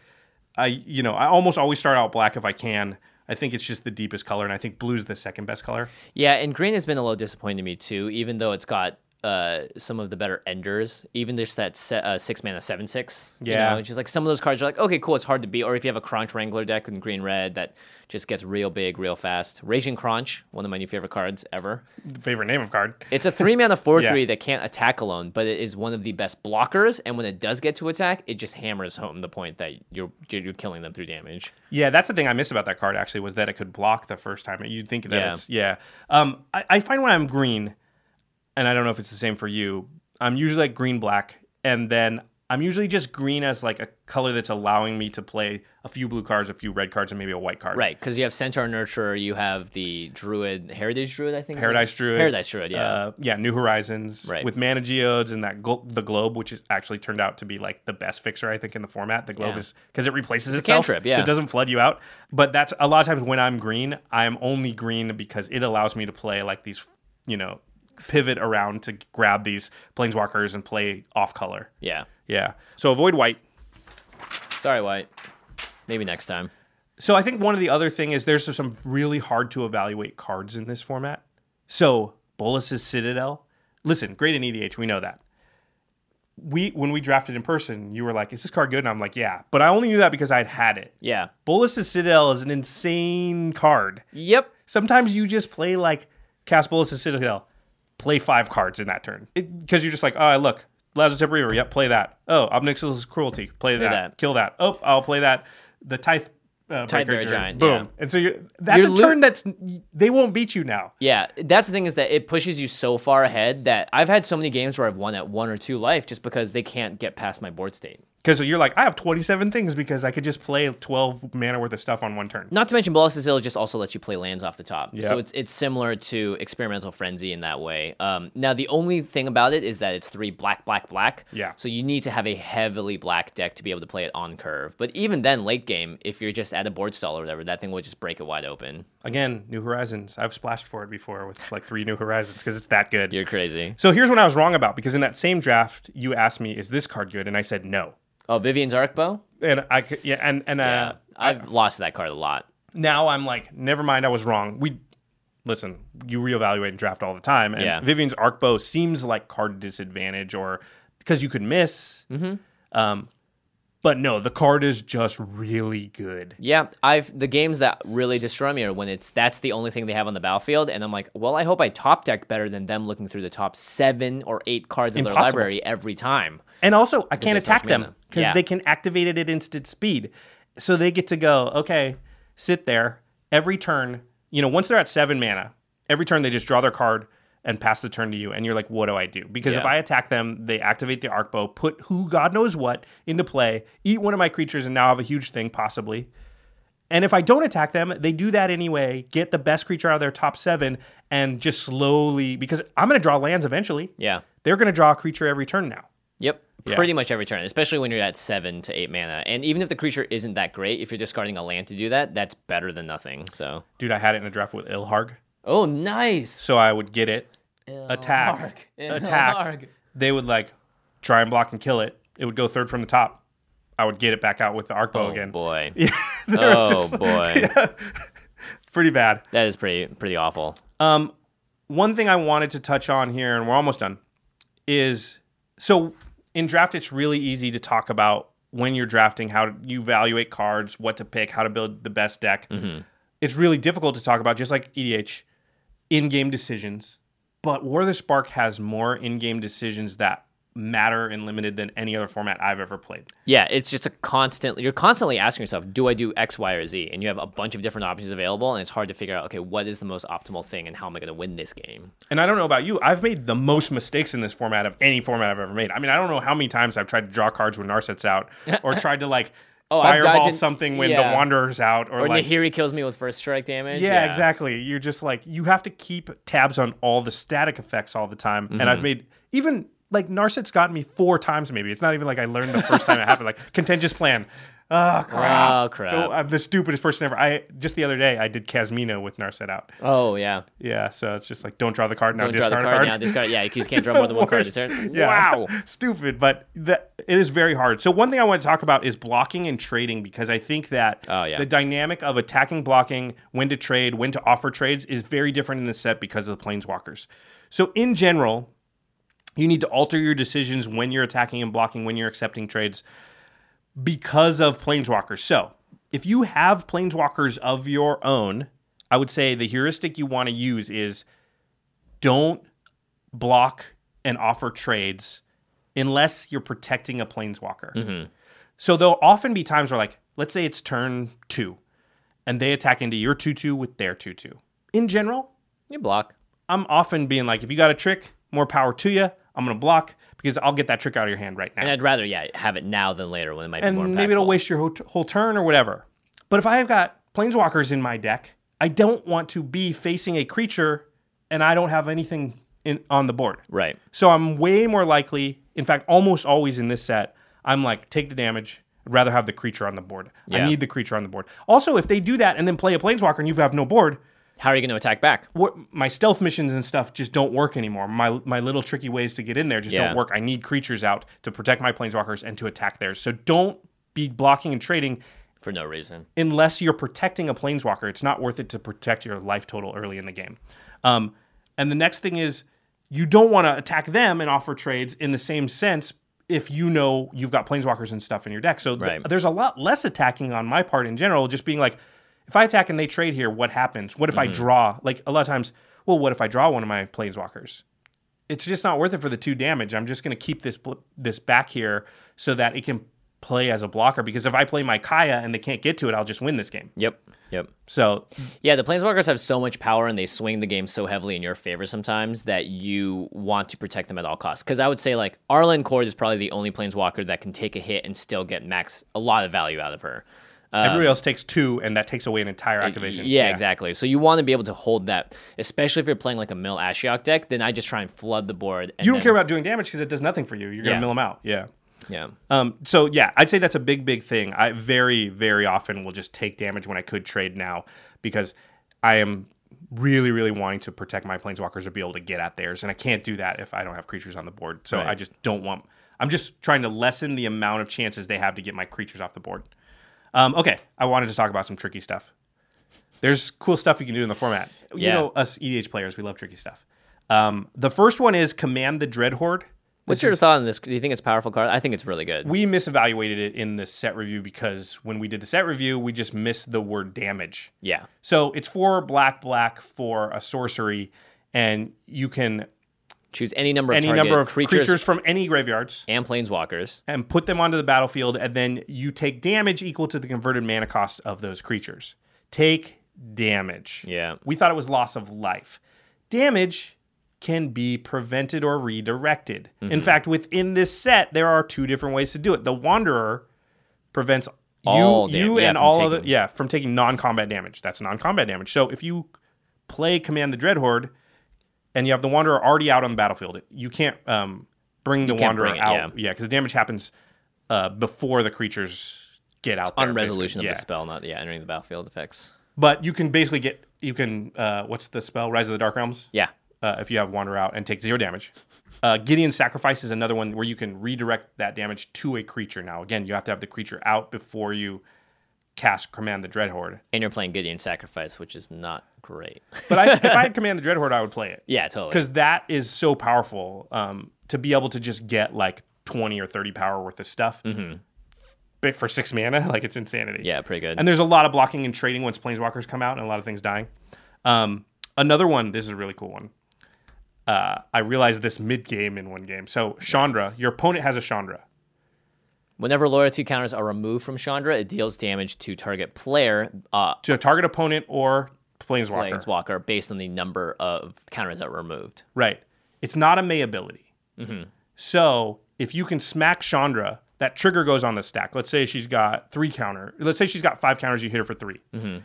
I you know I almost always start out black if I can. I think it's just the deepest color, and I think blue's the second best color. Yeah, and green has been a little disappointing to me too, even though it's got uh, some of the better enders. Even just that se- uh, six mana seven six. Yeah. you know, just like some of those cards are like, okay, cool, it's hard to beat. Or if you have a Kronch Wrangler deck in green red that just gets real big, real fast. Raging Kronch, one of my new favorite cards ever. Favorite name of card. It's a three mana four Yeah. three that can't attack alone, but it is one of the best blockers. And when it does get to attack, it just hammers home the point that you're you're killing them through damage. Yeah, that's the thing I miss about that card actually was that it could block the first time. You'd think that Yeah. it's yeah. Um, I, I find when I'm green, and I don't know if it's the same for you. I'm usually like green black, and then I'm usually just green as like a color that's allowing me to play a few blue cards, a few red cards, and maybe a white card. Right, because you have Centaur Nurturer, you have the Druid, Heritage Druid, I think. Paradise Druid. Paradise Druid, yeah. Uh, yeah, New Horizons. Right. With Mana Geodes and that glo- the Globe, which is actually turned out to be like the best fixer, I think, in the format. The Globe Yeah. is because it replaces a itself. cantrip, So it doesn't flood you out. But that's a lot of times when I'm green, I'm only green because it allows me to play like these, you know, pivot around to grab these planeswalkers and play off color. yeah. Yeah. So avoid white. Sorry, White. Maybe next time. So I think one of the other thing is there's some really hard to evaluate cards in this format. So Bolas's Citadel. Listen, great in EDH, we know that. We when we drafted in person, you were like, "Is this card good?" And I'm like, "Yeah," but I only knew that because I'd had it. Yeah. Bolas's Citadel is an insane card. Yep. Sometimes you just play like cast Bolas's Citadel, play five cards in that turn because you're just like, "Oh, look, Lazotep Reaver, yep, play that. Oh, Ob Nixilis Cruelty, play, that. that. kill that. Oh, I'll play that. The Tithe." Uh, Tithebearer Giant, boom, yeah. and so you're, that's You're a turn that's they won't beat you now. Yeah. That's the thing is that it pushes you so far ahead that I've had so many games where I've won at one or two life just because they can't get past my board state. Because you're like, I have 27 things because I could just play 12 mana worth of stuff on one turn. Not to mention, Bolas Hill just also lets you play lands off the top. Yep. So it's it's similar to Experimental Frenzy in that way. Um, now, the only thing about it is that it's three black, black, black. Yeah. So you need to have a heavily black deck to be able to play it on curve. But even then, late game, if you're just at a board stall or whatever, that thing will just break it wide open. Again, New Horizons. I've splashed for it before with like three New Horizons because it's that good. You're crazy. So here's what I was wrong about because in that same draft, you asked me, "Is this card good?" and I said no. Oh, Vivien's Arkbow? And I could, yeah, and and uh, I've lost that card a lot. now I'm like, never mind, I was wrong. We listen, you reevaluate and draft all the time. And Yeah. Vivien's Arkbow seems like card disadvantage or because you could miss. Mm-hmm. Um, but no, the card is just really good. Yeah, I've the games that really destroy me are when it's that's the only thing they have on the battlefield, and I'm like, well, I hope I top deck better than them looking through the top seven or eight cards of their library every time. And also, I can't attack them because Yeah. they can activate it at instant speed. So they get to go, okay, sit there every turn. You know, once they're at seven mana, every turn they just draw their card and pass the turn to you. And you're like, what do I do? Because if I attack them, they activate the arc bow, put who God knows what into play, eat one of my creatures, and now I have a huge thing, possibly. And if I don't attack them, they do that anyway, get the best creature out of their top seven, and just slowly, because I'm going to draw lands eventually. Yeah. They're going to draw a creature every turn now. Yep. Yeah. Pretty much every turn, especially when you're at seven to eight mana. And even if the creature isn't that great, if you're discarding a land to do that, that's better than nothing. So, Dude, I had it in a draft with Ilharg. Oh, nice. So I would get it, attack, attack. Ilharg. They would like try and block and kill it. It would go third from the top. I would get it back out with the arc bow Oh again. boy. They're oh just boy. pretty bad. That is pretty pretty awful. Um, One thing I wanted to touch on here, and we're almost done, is so in draft it's really easy to talk about when you're drafting how you evaluate cards, what to pick, how to build the best deck. It's really difficult to talk about, just like EDH, in-game decisions. But War of the Spark has more in-game decisions that matter and limited than any other format I've ever played. Yeah, it's just a constant. You're constantly asking yourself, do I do X, Y, or Z? And you have a bunch of different options available, and it's hard to figure out, okay, what is the most optimal thing, and how am I going to win this game? And I don't know about you, I've made the most mistakes in this format of any format I've ever made. I mean, I don't know how many times I've tried to draw cards when Narset's out, or tried to like Oh, fireball in- something when yeah. the Wanderer's out, or, Or like Nahiri kills me with first strike damage. yeah, exactly. You're just like you have to keep tabs on all the static effects all the time. And Mm-hmm. I've made even like Narset's gotten me four times. Maybe it's not even like I learned the first time it happened. Like contentious plan. Oh crap! Oh, crap. I'm the stupidest person ever. I just the other day I did Kasmina with Narset out. Oh yeah. Yeah, so it's just like don't draw the card now. Don't draw discard the a card, card. now. Discard. Yeah, because you can't draw more than one card a turn. Yeah. Wow. Stupid, but that it is very hard. So one thing I want to talk about is blocking and trading because I think that Oh, yeah. the dynamic of attacking, blocking, when to trade, when to offer trades is very different in this set because of the planeswalkers. So in general, you need to alter your decisions when you're attacking and blocking, when you're accepting trades because of planeswalkers. So, if you have planeswalkers of your own, I would say the heuristic you want to use is don't block and offer trades unless you're protecting a planeswalker. Mm-hmm. So there'll often be times where, like, let's say it's turn two, and they attack into your two two with their two two. In general, You block. I'm often being like, if you got a trick, more power to you. I'm gonna block because I'll get that trick out of your hand right now And I'd rather, yeah, have it now than later when it might be more. and maybe it'll waste your whole, whole turn or whatever. But if I have got planeswalkers in my deck, I don't want to be facing a creature and I don't have anything in, on the board. Right. So I'm way more likely, in fact, almost always in this set, I'm like, take the damage. I'd rather have the creature on the board. I need the creature on the board. Also, if they do that and then play a planeswalker and you have no board, How are you going to attack back? what, my stealth missions and stuff just don't work anymore. My my little tricky ways to get in there just Yeah. don't work. I need creatures out to protect my planeswalkers and to attack theirs. So don't be blocking and trading For no reason. unless you're protecting a planeswalker. It's not worth it to protect your life total early in the game. Um, and the next thing is you don't want to attack them and offer trades in the same sense if you know you've got planeswalkers and stuff in your deck. So th- Right. there's a lot less attacking on my part in general, just being like, if I attack and they trade here, what happens? What if I mm-hmm. draw? Like a lot of times, well, what if I draw one of my planeswalkers? It's just not worth it for the two damage. I'm just going to keep this bl- this back here so that it can play as a blocker. Because if I play my Kaya and they can't get to it, I'll just win this game. Yep. Yep. So Yeah, the Planeswalkers have so much power and they swing the game so heavily in your favor sometimes that you want to protect them at all costs. Because I would say, like, Arlinn Kord is probably the only Planeswalker that can take a hit and still get max a lot of value out of her. Everybody else takes two, and that takes away an entire activation. Yeah, exactly. So you want to be able to hold that, especially if you're playing like a Mill Ashiok deck. Then I just try and flood the board. And You don't then- care about doing damage because it does nothing for you. You're gonna Yeah. mill them out. Yeah. Yeah. Um, so yeah, I'd say that's a big, big thing. I very, very often will just take damage when I could trade now because I am really, really wanting to protect my planeswalkers or be able to get at theirs, and I can't do that if I don't have creatures on the board. So Right. I just don't want. I'm just trying to lessen the amount of chances they have to get my creatures off the board. Um, okay, I wanted to talk about some tricky stuff. There's cool stuff you can do in the format. You Yeah. know, us EDH players, we love tricky stuff. Um, the first one is Command the Dread Horde. What's your thought on this? Do you think it's a powerful card? I think it's really good. We misevaluated it in the set review because when we did the set review, we just missed the word damage. yeah. So it's four black, black for a sorcery, and you can Choose any number of any number of creatures, creatures from any graveyards and planeswalkers. and put them onto the battlefield, and then you take damage equal to the converted mana cost of those creatures. Take damage. Yeah. We thought it was loss of life. Damage can be prevented or redirected. In Mm-hmm. fact, within this set, there are two different ways to do it. The Wanderer prevents you, All dam- you yeah, and all of the yeah from taking non-combat damage. That's non-combat damage. So if you play Command the Dreadhorde and you have the Wanderer already out on the battlefield, you can't um, bring the can't Wanderer bring it, out. Yeah, because the damage happens uh, before the creatures get out. On there, resolution basically. of Yeah. the spell, not yeah, entering the battlefield effects. But you can basically get you can uh, what's the spell? Rise of the Dark Realms. Yeah. Uh, if you have Wander out and take zero damage. Uh, Gideon's Sacrifice is another one where you can redirect that damage to a creature. Now, again, you have to have the creature out before you cast Command the Dread Horde. And you're playing Gideon Sacrifice, which is not great. But I, if I had Command the Dread Horde, I would play it. yeah, totally. Because that is so powerful um, to be able to just get like 20 or 30 power worth of stuff. But for six mana, like it's insanity. Mm-hmm. Yeah, pretty good. And there's a lot of blocking and trading once planeswalkers come out and a lot of things dying. Um, another one, this is a really cool one. Uh, I realized this mid game in one game. So Chandra, your opponent has a Chandra. Whenever loyalty counters are removed from Chandra, it deals damage to target player, uh, To a target opponent or planeswalker. Planeswalker, based on the number of counters that were removed. Right. It's not a May ability. Mm-hmm. So if you can smack Chandra, that trigger goes on the stack. Let's say she's got three counter. Let's say she's got five counters. You hit her for 3 Mm-hmm.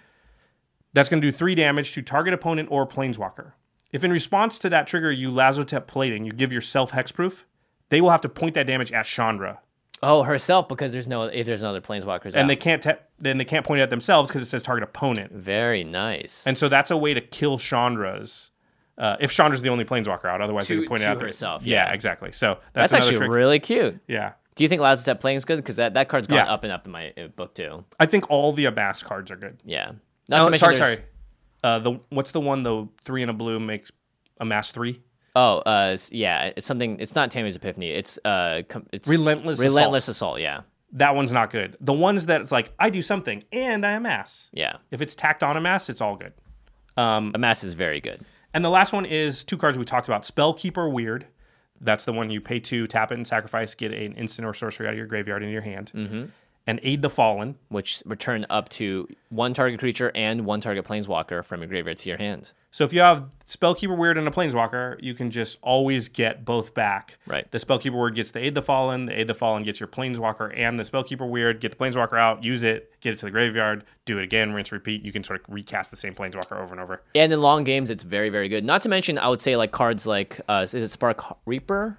That's going to do three damage to target opponent or planeswalker. If in response to that trigger you Lazotep plating, you give yourself hexproof, they will have to point that damage at Chandra, Oh, herself, because there's no if there's no other planeswalkers. out. and they can't te- then they can't point it at themselves because it says target opponent. very nice. And so that's a way to kill Chandra's. Uh, if Chandra's the only planeswalker out, otherwise they can point it to out herself, Yeah, yeah. exactly. So that's that's, actually trick. really cute. yeah. Do you think Lazotep plating is good? Because that, that card's gone Yeah. up and up in my uh, book too. I think all the amass cards are good. Yeah. Not Oh, to mention sorry, there's- sorry. Uh, the what's the one the three and a blue makes a mass three? Oh, uh, yeah. It's something. It's not Tamiyo's Epiphany. It's uh, com- it's Relentless Relentless assault. Yeah. That one's not good. The ones that it's like I do something and I amass. Yeah. If it's tacked on a mass, it's all good. Um, Amass is very good. And the last one is two cards we talked about: Spellkeeper Weird. That's the one you pay two, tap it, and sacrifice, get an instant or sorcery out of your graveyard into your hand. And Aid the Fallen. which return up to one target creature and one target planeswalker from your graveyard to your hand. So if you have Spellkeeper Weird and a Planeswalker, you can just always get both back. Right. The Spellkeeper Weird gets the Aid the Fallen, the Aid the Fallen gets your Planeswalker and the Spellkeeper Weird, get the Planeswalker out, use it, get it to the graveyard, do it again, rinse, repeat. You can sort of recast the same Planeswalker over and over. And in long games, it's very, very good. Not to mention, I would say like cards like uh, is it Spark Reaper,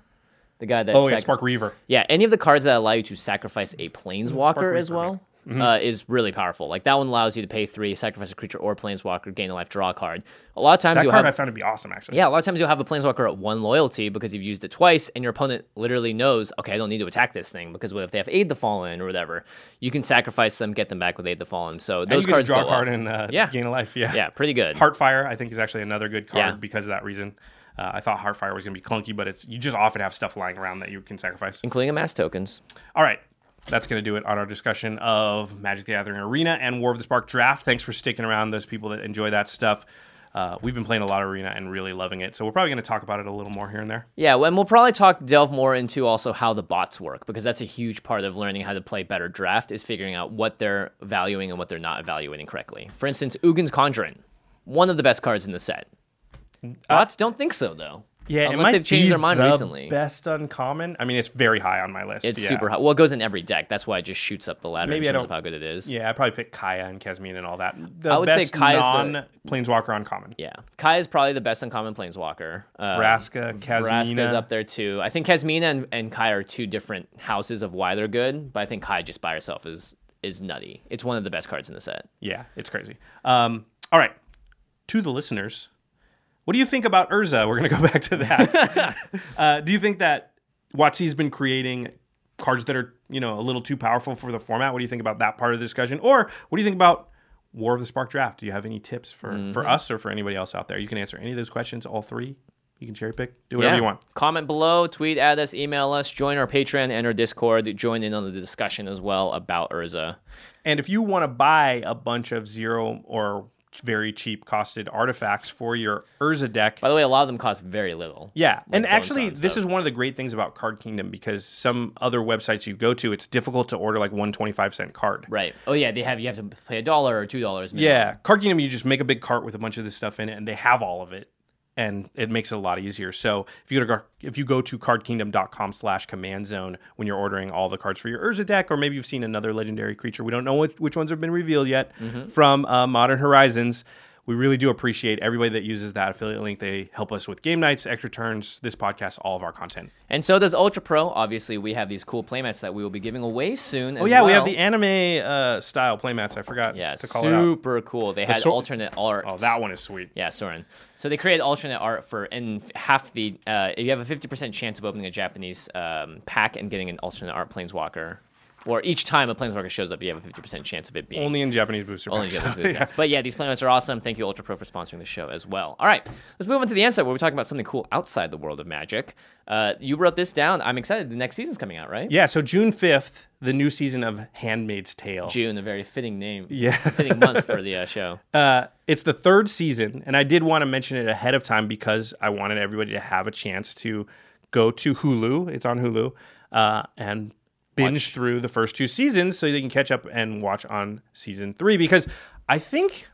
the guy that Oh, yeah, Spark Reaver. yeah, any of the cards that allow you to sacrifice a planeswalker as well. Uh, is really powerful. Like that one allows you to pay three, sacrifice a creature or planeswalker, gain a life, draw a card. A lot of times That you'll card have I found to be awesome, actually. Yeah, a lot of times you'll have a planeswalker at one loyalty because you've used it twice, and your opponent literally knows, okay, I don't need to attack this thing because what if they have Aid the Fallen or whatever, you can sacrifice them, get them back with Aid the Fallen. So those you get to cards draw a card up. and uh, Yeah. gain a life. Yeah. Yeah, pretty good. Heartfire, I think, is actually another good card Yeah. because of that reason. Uh, I thought Heartfire was going to be clunky, but it's you just often have stuff lying around that you can sacrifice. including a mass tokens. All right. That's going to do it on our discussion of Magic the Gathering Arena and War of the Spark Draft. Thanks for sticking around, those people that enjoy that stuff. Uh, we've been playing a lot of Arena and really loving it. So we're probably going to talk about it a little more here and there. Yeah, and we'll probably talk delve more into also how the bots work because that's a huge part of learning how to play better draft is figuring out what they're valuing and what they're not evaluating correctly. For instance, Ugin's Conjurant, one of the best cards in the set. Bots don't think so though. Yeah, it unless might they've changed their mind the recently. Best uncommon. I mean, it's very high on my list. It's yeah. super high. Well, it goes in every deck. That's why it just shoots up the ladder Maybe I in terms don't- of how good it is. Yeah, I probably pick Kaya and Kasmina and all that. The I would say best Kaya's the- non Planeswalker uncommon. Yeah. Kaya is probably the best uncommon planeswalker. Um, Vraska, Vraska's Kasmina. up there too. I think Kasmina and, and Kaya are two different houses of why they're good, but I think Kaya just by herself is is nutty. It's one of the best cards in the set. Yeah, it's crazy. Um, all right, to the listeners, what do you think about Urza? We're going to go back to that. uh, do you think that WotC's been creating cards that are you know a little too powerful for the format? What do you think about that part of the discussion? Or what do you think about War of the Spark draft. Do you have any tips for Mm-hmm. for us or for anybody else out there? You can answer any of those questions, all three. You can cherry pick. Do whatever you want. Comment below, tweet at us, email us, join our Patreon and our Discord, join in on the discussion as well about Urza. And if you want to buy a bunch of zero or very cheap costed artifacts for your Urza deck, By the way, a lot of them cost very little. Yeah, and actually, this is one of the great things about Card Kingdom because some other websites you go to, it's difficult to order like one twenty-five cent card. Right. Oh yeah, they have you have to pay a dollar or two dollars. Yeah, Card Kingdom, you just make a big cart with a bunch of this stuff in it, and they have all of it, and it makes it a lot easier. So if you go to if you go to cardkingdom.com/slash command zone when you're ordering all the cards for your Urza deck, or maybe you've seen another legendary creature, we don't know which, which ones have been revealed yet from uh, Modern Horizons. We really do appreciate everybody that uses that affiliate link. They help us with game nights, extra turns, this podcast, all of our content. And so does Ultra Pro. Obviously, we have these cool playmats that we will be giving away soon. Oh yeah, we have the anime uh, style playmats. I forgot yeah, to call it out. super cool. They had sor- alternate art. Oh, that one is sweet. Yeah, Soren. So they created alternate art for and half the. Uh, you have a fifty percent chance of opening a Japanese um, pack and getting an alternate art planeswalker. Or each time a planeswalker shows up, you have a fifty percent chance of it being Only in Japanese booster Only packs. Japanese booster packs. But yeah, these playmats are awesome. Thank you, Ultra Pro, for sponsoring the show as well. All right, let's move on to the answer where we're talking about something cool outside the world of Magic. Uh, you wrote this down. I'm excited. The next season's coming out, right? Yeah, so June 5th, the new season of Handmaid's Tale. June, a very fitting name. Yeah. fitting month for the uh, show. Uh, it's the third season, and I did want to mention it ahead of time because I wanted everybody to have a chance to go to Hulu. It's on Hulu, uh, and binge through the first two seasons so they can catch up and watch on season three. Because I think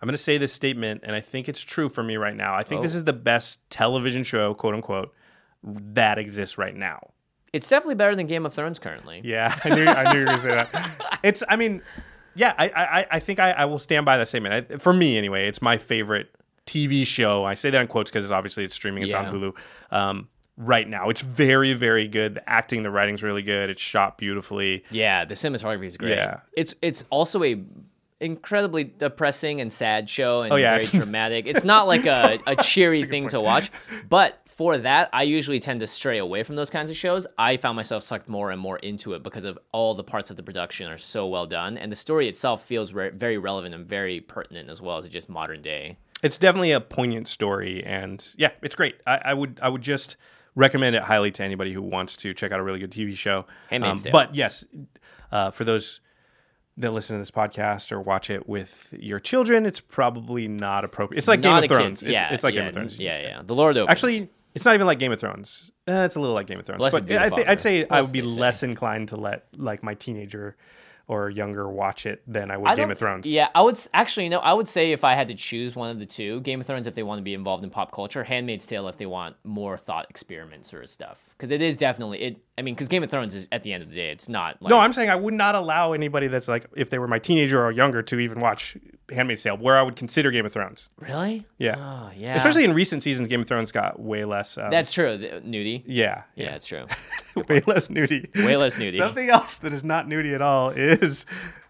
I'm going to say this statement, and I think it's true for me right now. I think this is the best television show, quote unquote, that exists right now. It's definitely better than Game of Thrones currently. Yeah, I knew, I knew you were going to say that. It's, I mean, yeah, I, I, I think I, I will stand by that statement. I, for me, anyway, it's my favorite TV show. I say that in quotes because obviously it's streaming. It's Yeah. on Hulu um, right now. It's very, very good. The acting, the writing's really good. It's shot beautifully. Yeah, the cinematography is great. Yeah. It's it's also a incredibly depressing and sad show and Oh, yeah, very it's- dramatic. It's not like a, a cheery thing to watch, but for that, I usually tend to stray away from those kinds of shows. I found myself sucked more and more into it because of all the parts of the production are so well done, and the story itself feels re- very relevant and very pertinent as well as just modern day. It's definitely a poignant story, and yeah, it's great. I, I would I would just recommend it highly to anybody who wants to check out a really good TV show. Um. But yes, uh, for those that listen to this podcast or watch it with your children, it's probably not appropriate. It's like Not Game of Thrones. It's, yeah, it's like yeah, Game of Thrones. Yeah, yeah. The Lord opens. Actually, it's not even like Game of Thrones. Uh, it's a little like Game of Thrones. Blessed but I. I'd say I would be they say. less inclined to let like my teenager or younger watch it than I would I Game of Thrones. Yeah, I would actually no. I would say if I had to choose one of the two, Game of Thrones if they want to be involved in pop culture, Handmaid's Tale if they want more thought experiments or stuff. Because it is definitely it. I mean, because Game of Thrones is at the end of the day, it's not. Like, No, I'm saying I would not allow anybody that's like, if they were my teenager or younger, to even watch Handmaid's Tale, where I would consider Game of Thrones. really. Yeah. Oh yeah. Especially in recent seasons, Game of Thrones got way less. Um, that's true. The, nudie. yeah, Yeah, it's true. way less nudie. Way less nudie. Something else that is not nudie at all is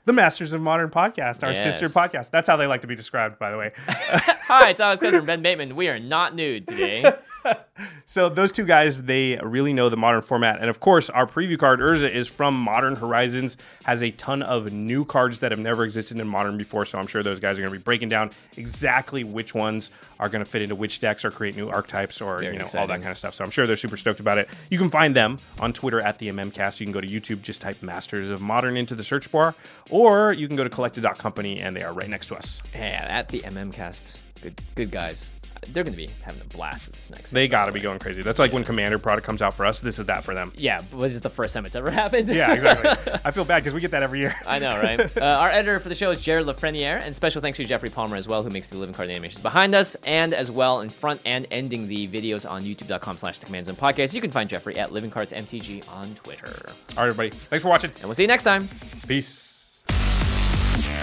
the Masters of Modern podcast, our sister podcast. That's how they like to be described, by the way. Hi, it's Alex Cousin Ben Bateman. We are not nude today. So those two guys, they really know the modern format, and of course, our preview card Urza is from Modern Horizons. Has a ton of new cards that have never existed in Modern before. So I'm sure those guys are going to be breaking down exactly which ones are going to fit into which decks or create new archetypes or Very you know all that kind of stuff. So I'm sure they're super stoked about it. You can find them on Twitter at the MMCast. You can go to YouTube, just type Masters of Modern into the search bar, or you can go to collected.company and they are right next to us. yeah, at the MM Cast. Good, good guys. They're going to be having a blast with this next. They got to be going crazy. That's like when Commander product comes out for us. This is that for them. Yeah, but it's the first time it's ever happened. Yeah, exactly. I feel bad because we get that every year. I know, right? uh, our editor for the show is Jared Lafreniere, and special thanks to Jeffrey Palmer as well, who makes the living card animations behind us, and as well in front and ending the videos on youtube.com slash the Command Zone Podcast. You can find Jeffrey at Living Cards MTG on Twitter. All right, everybody. Thanks for watching. And we'll see you next time. Peace.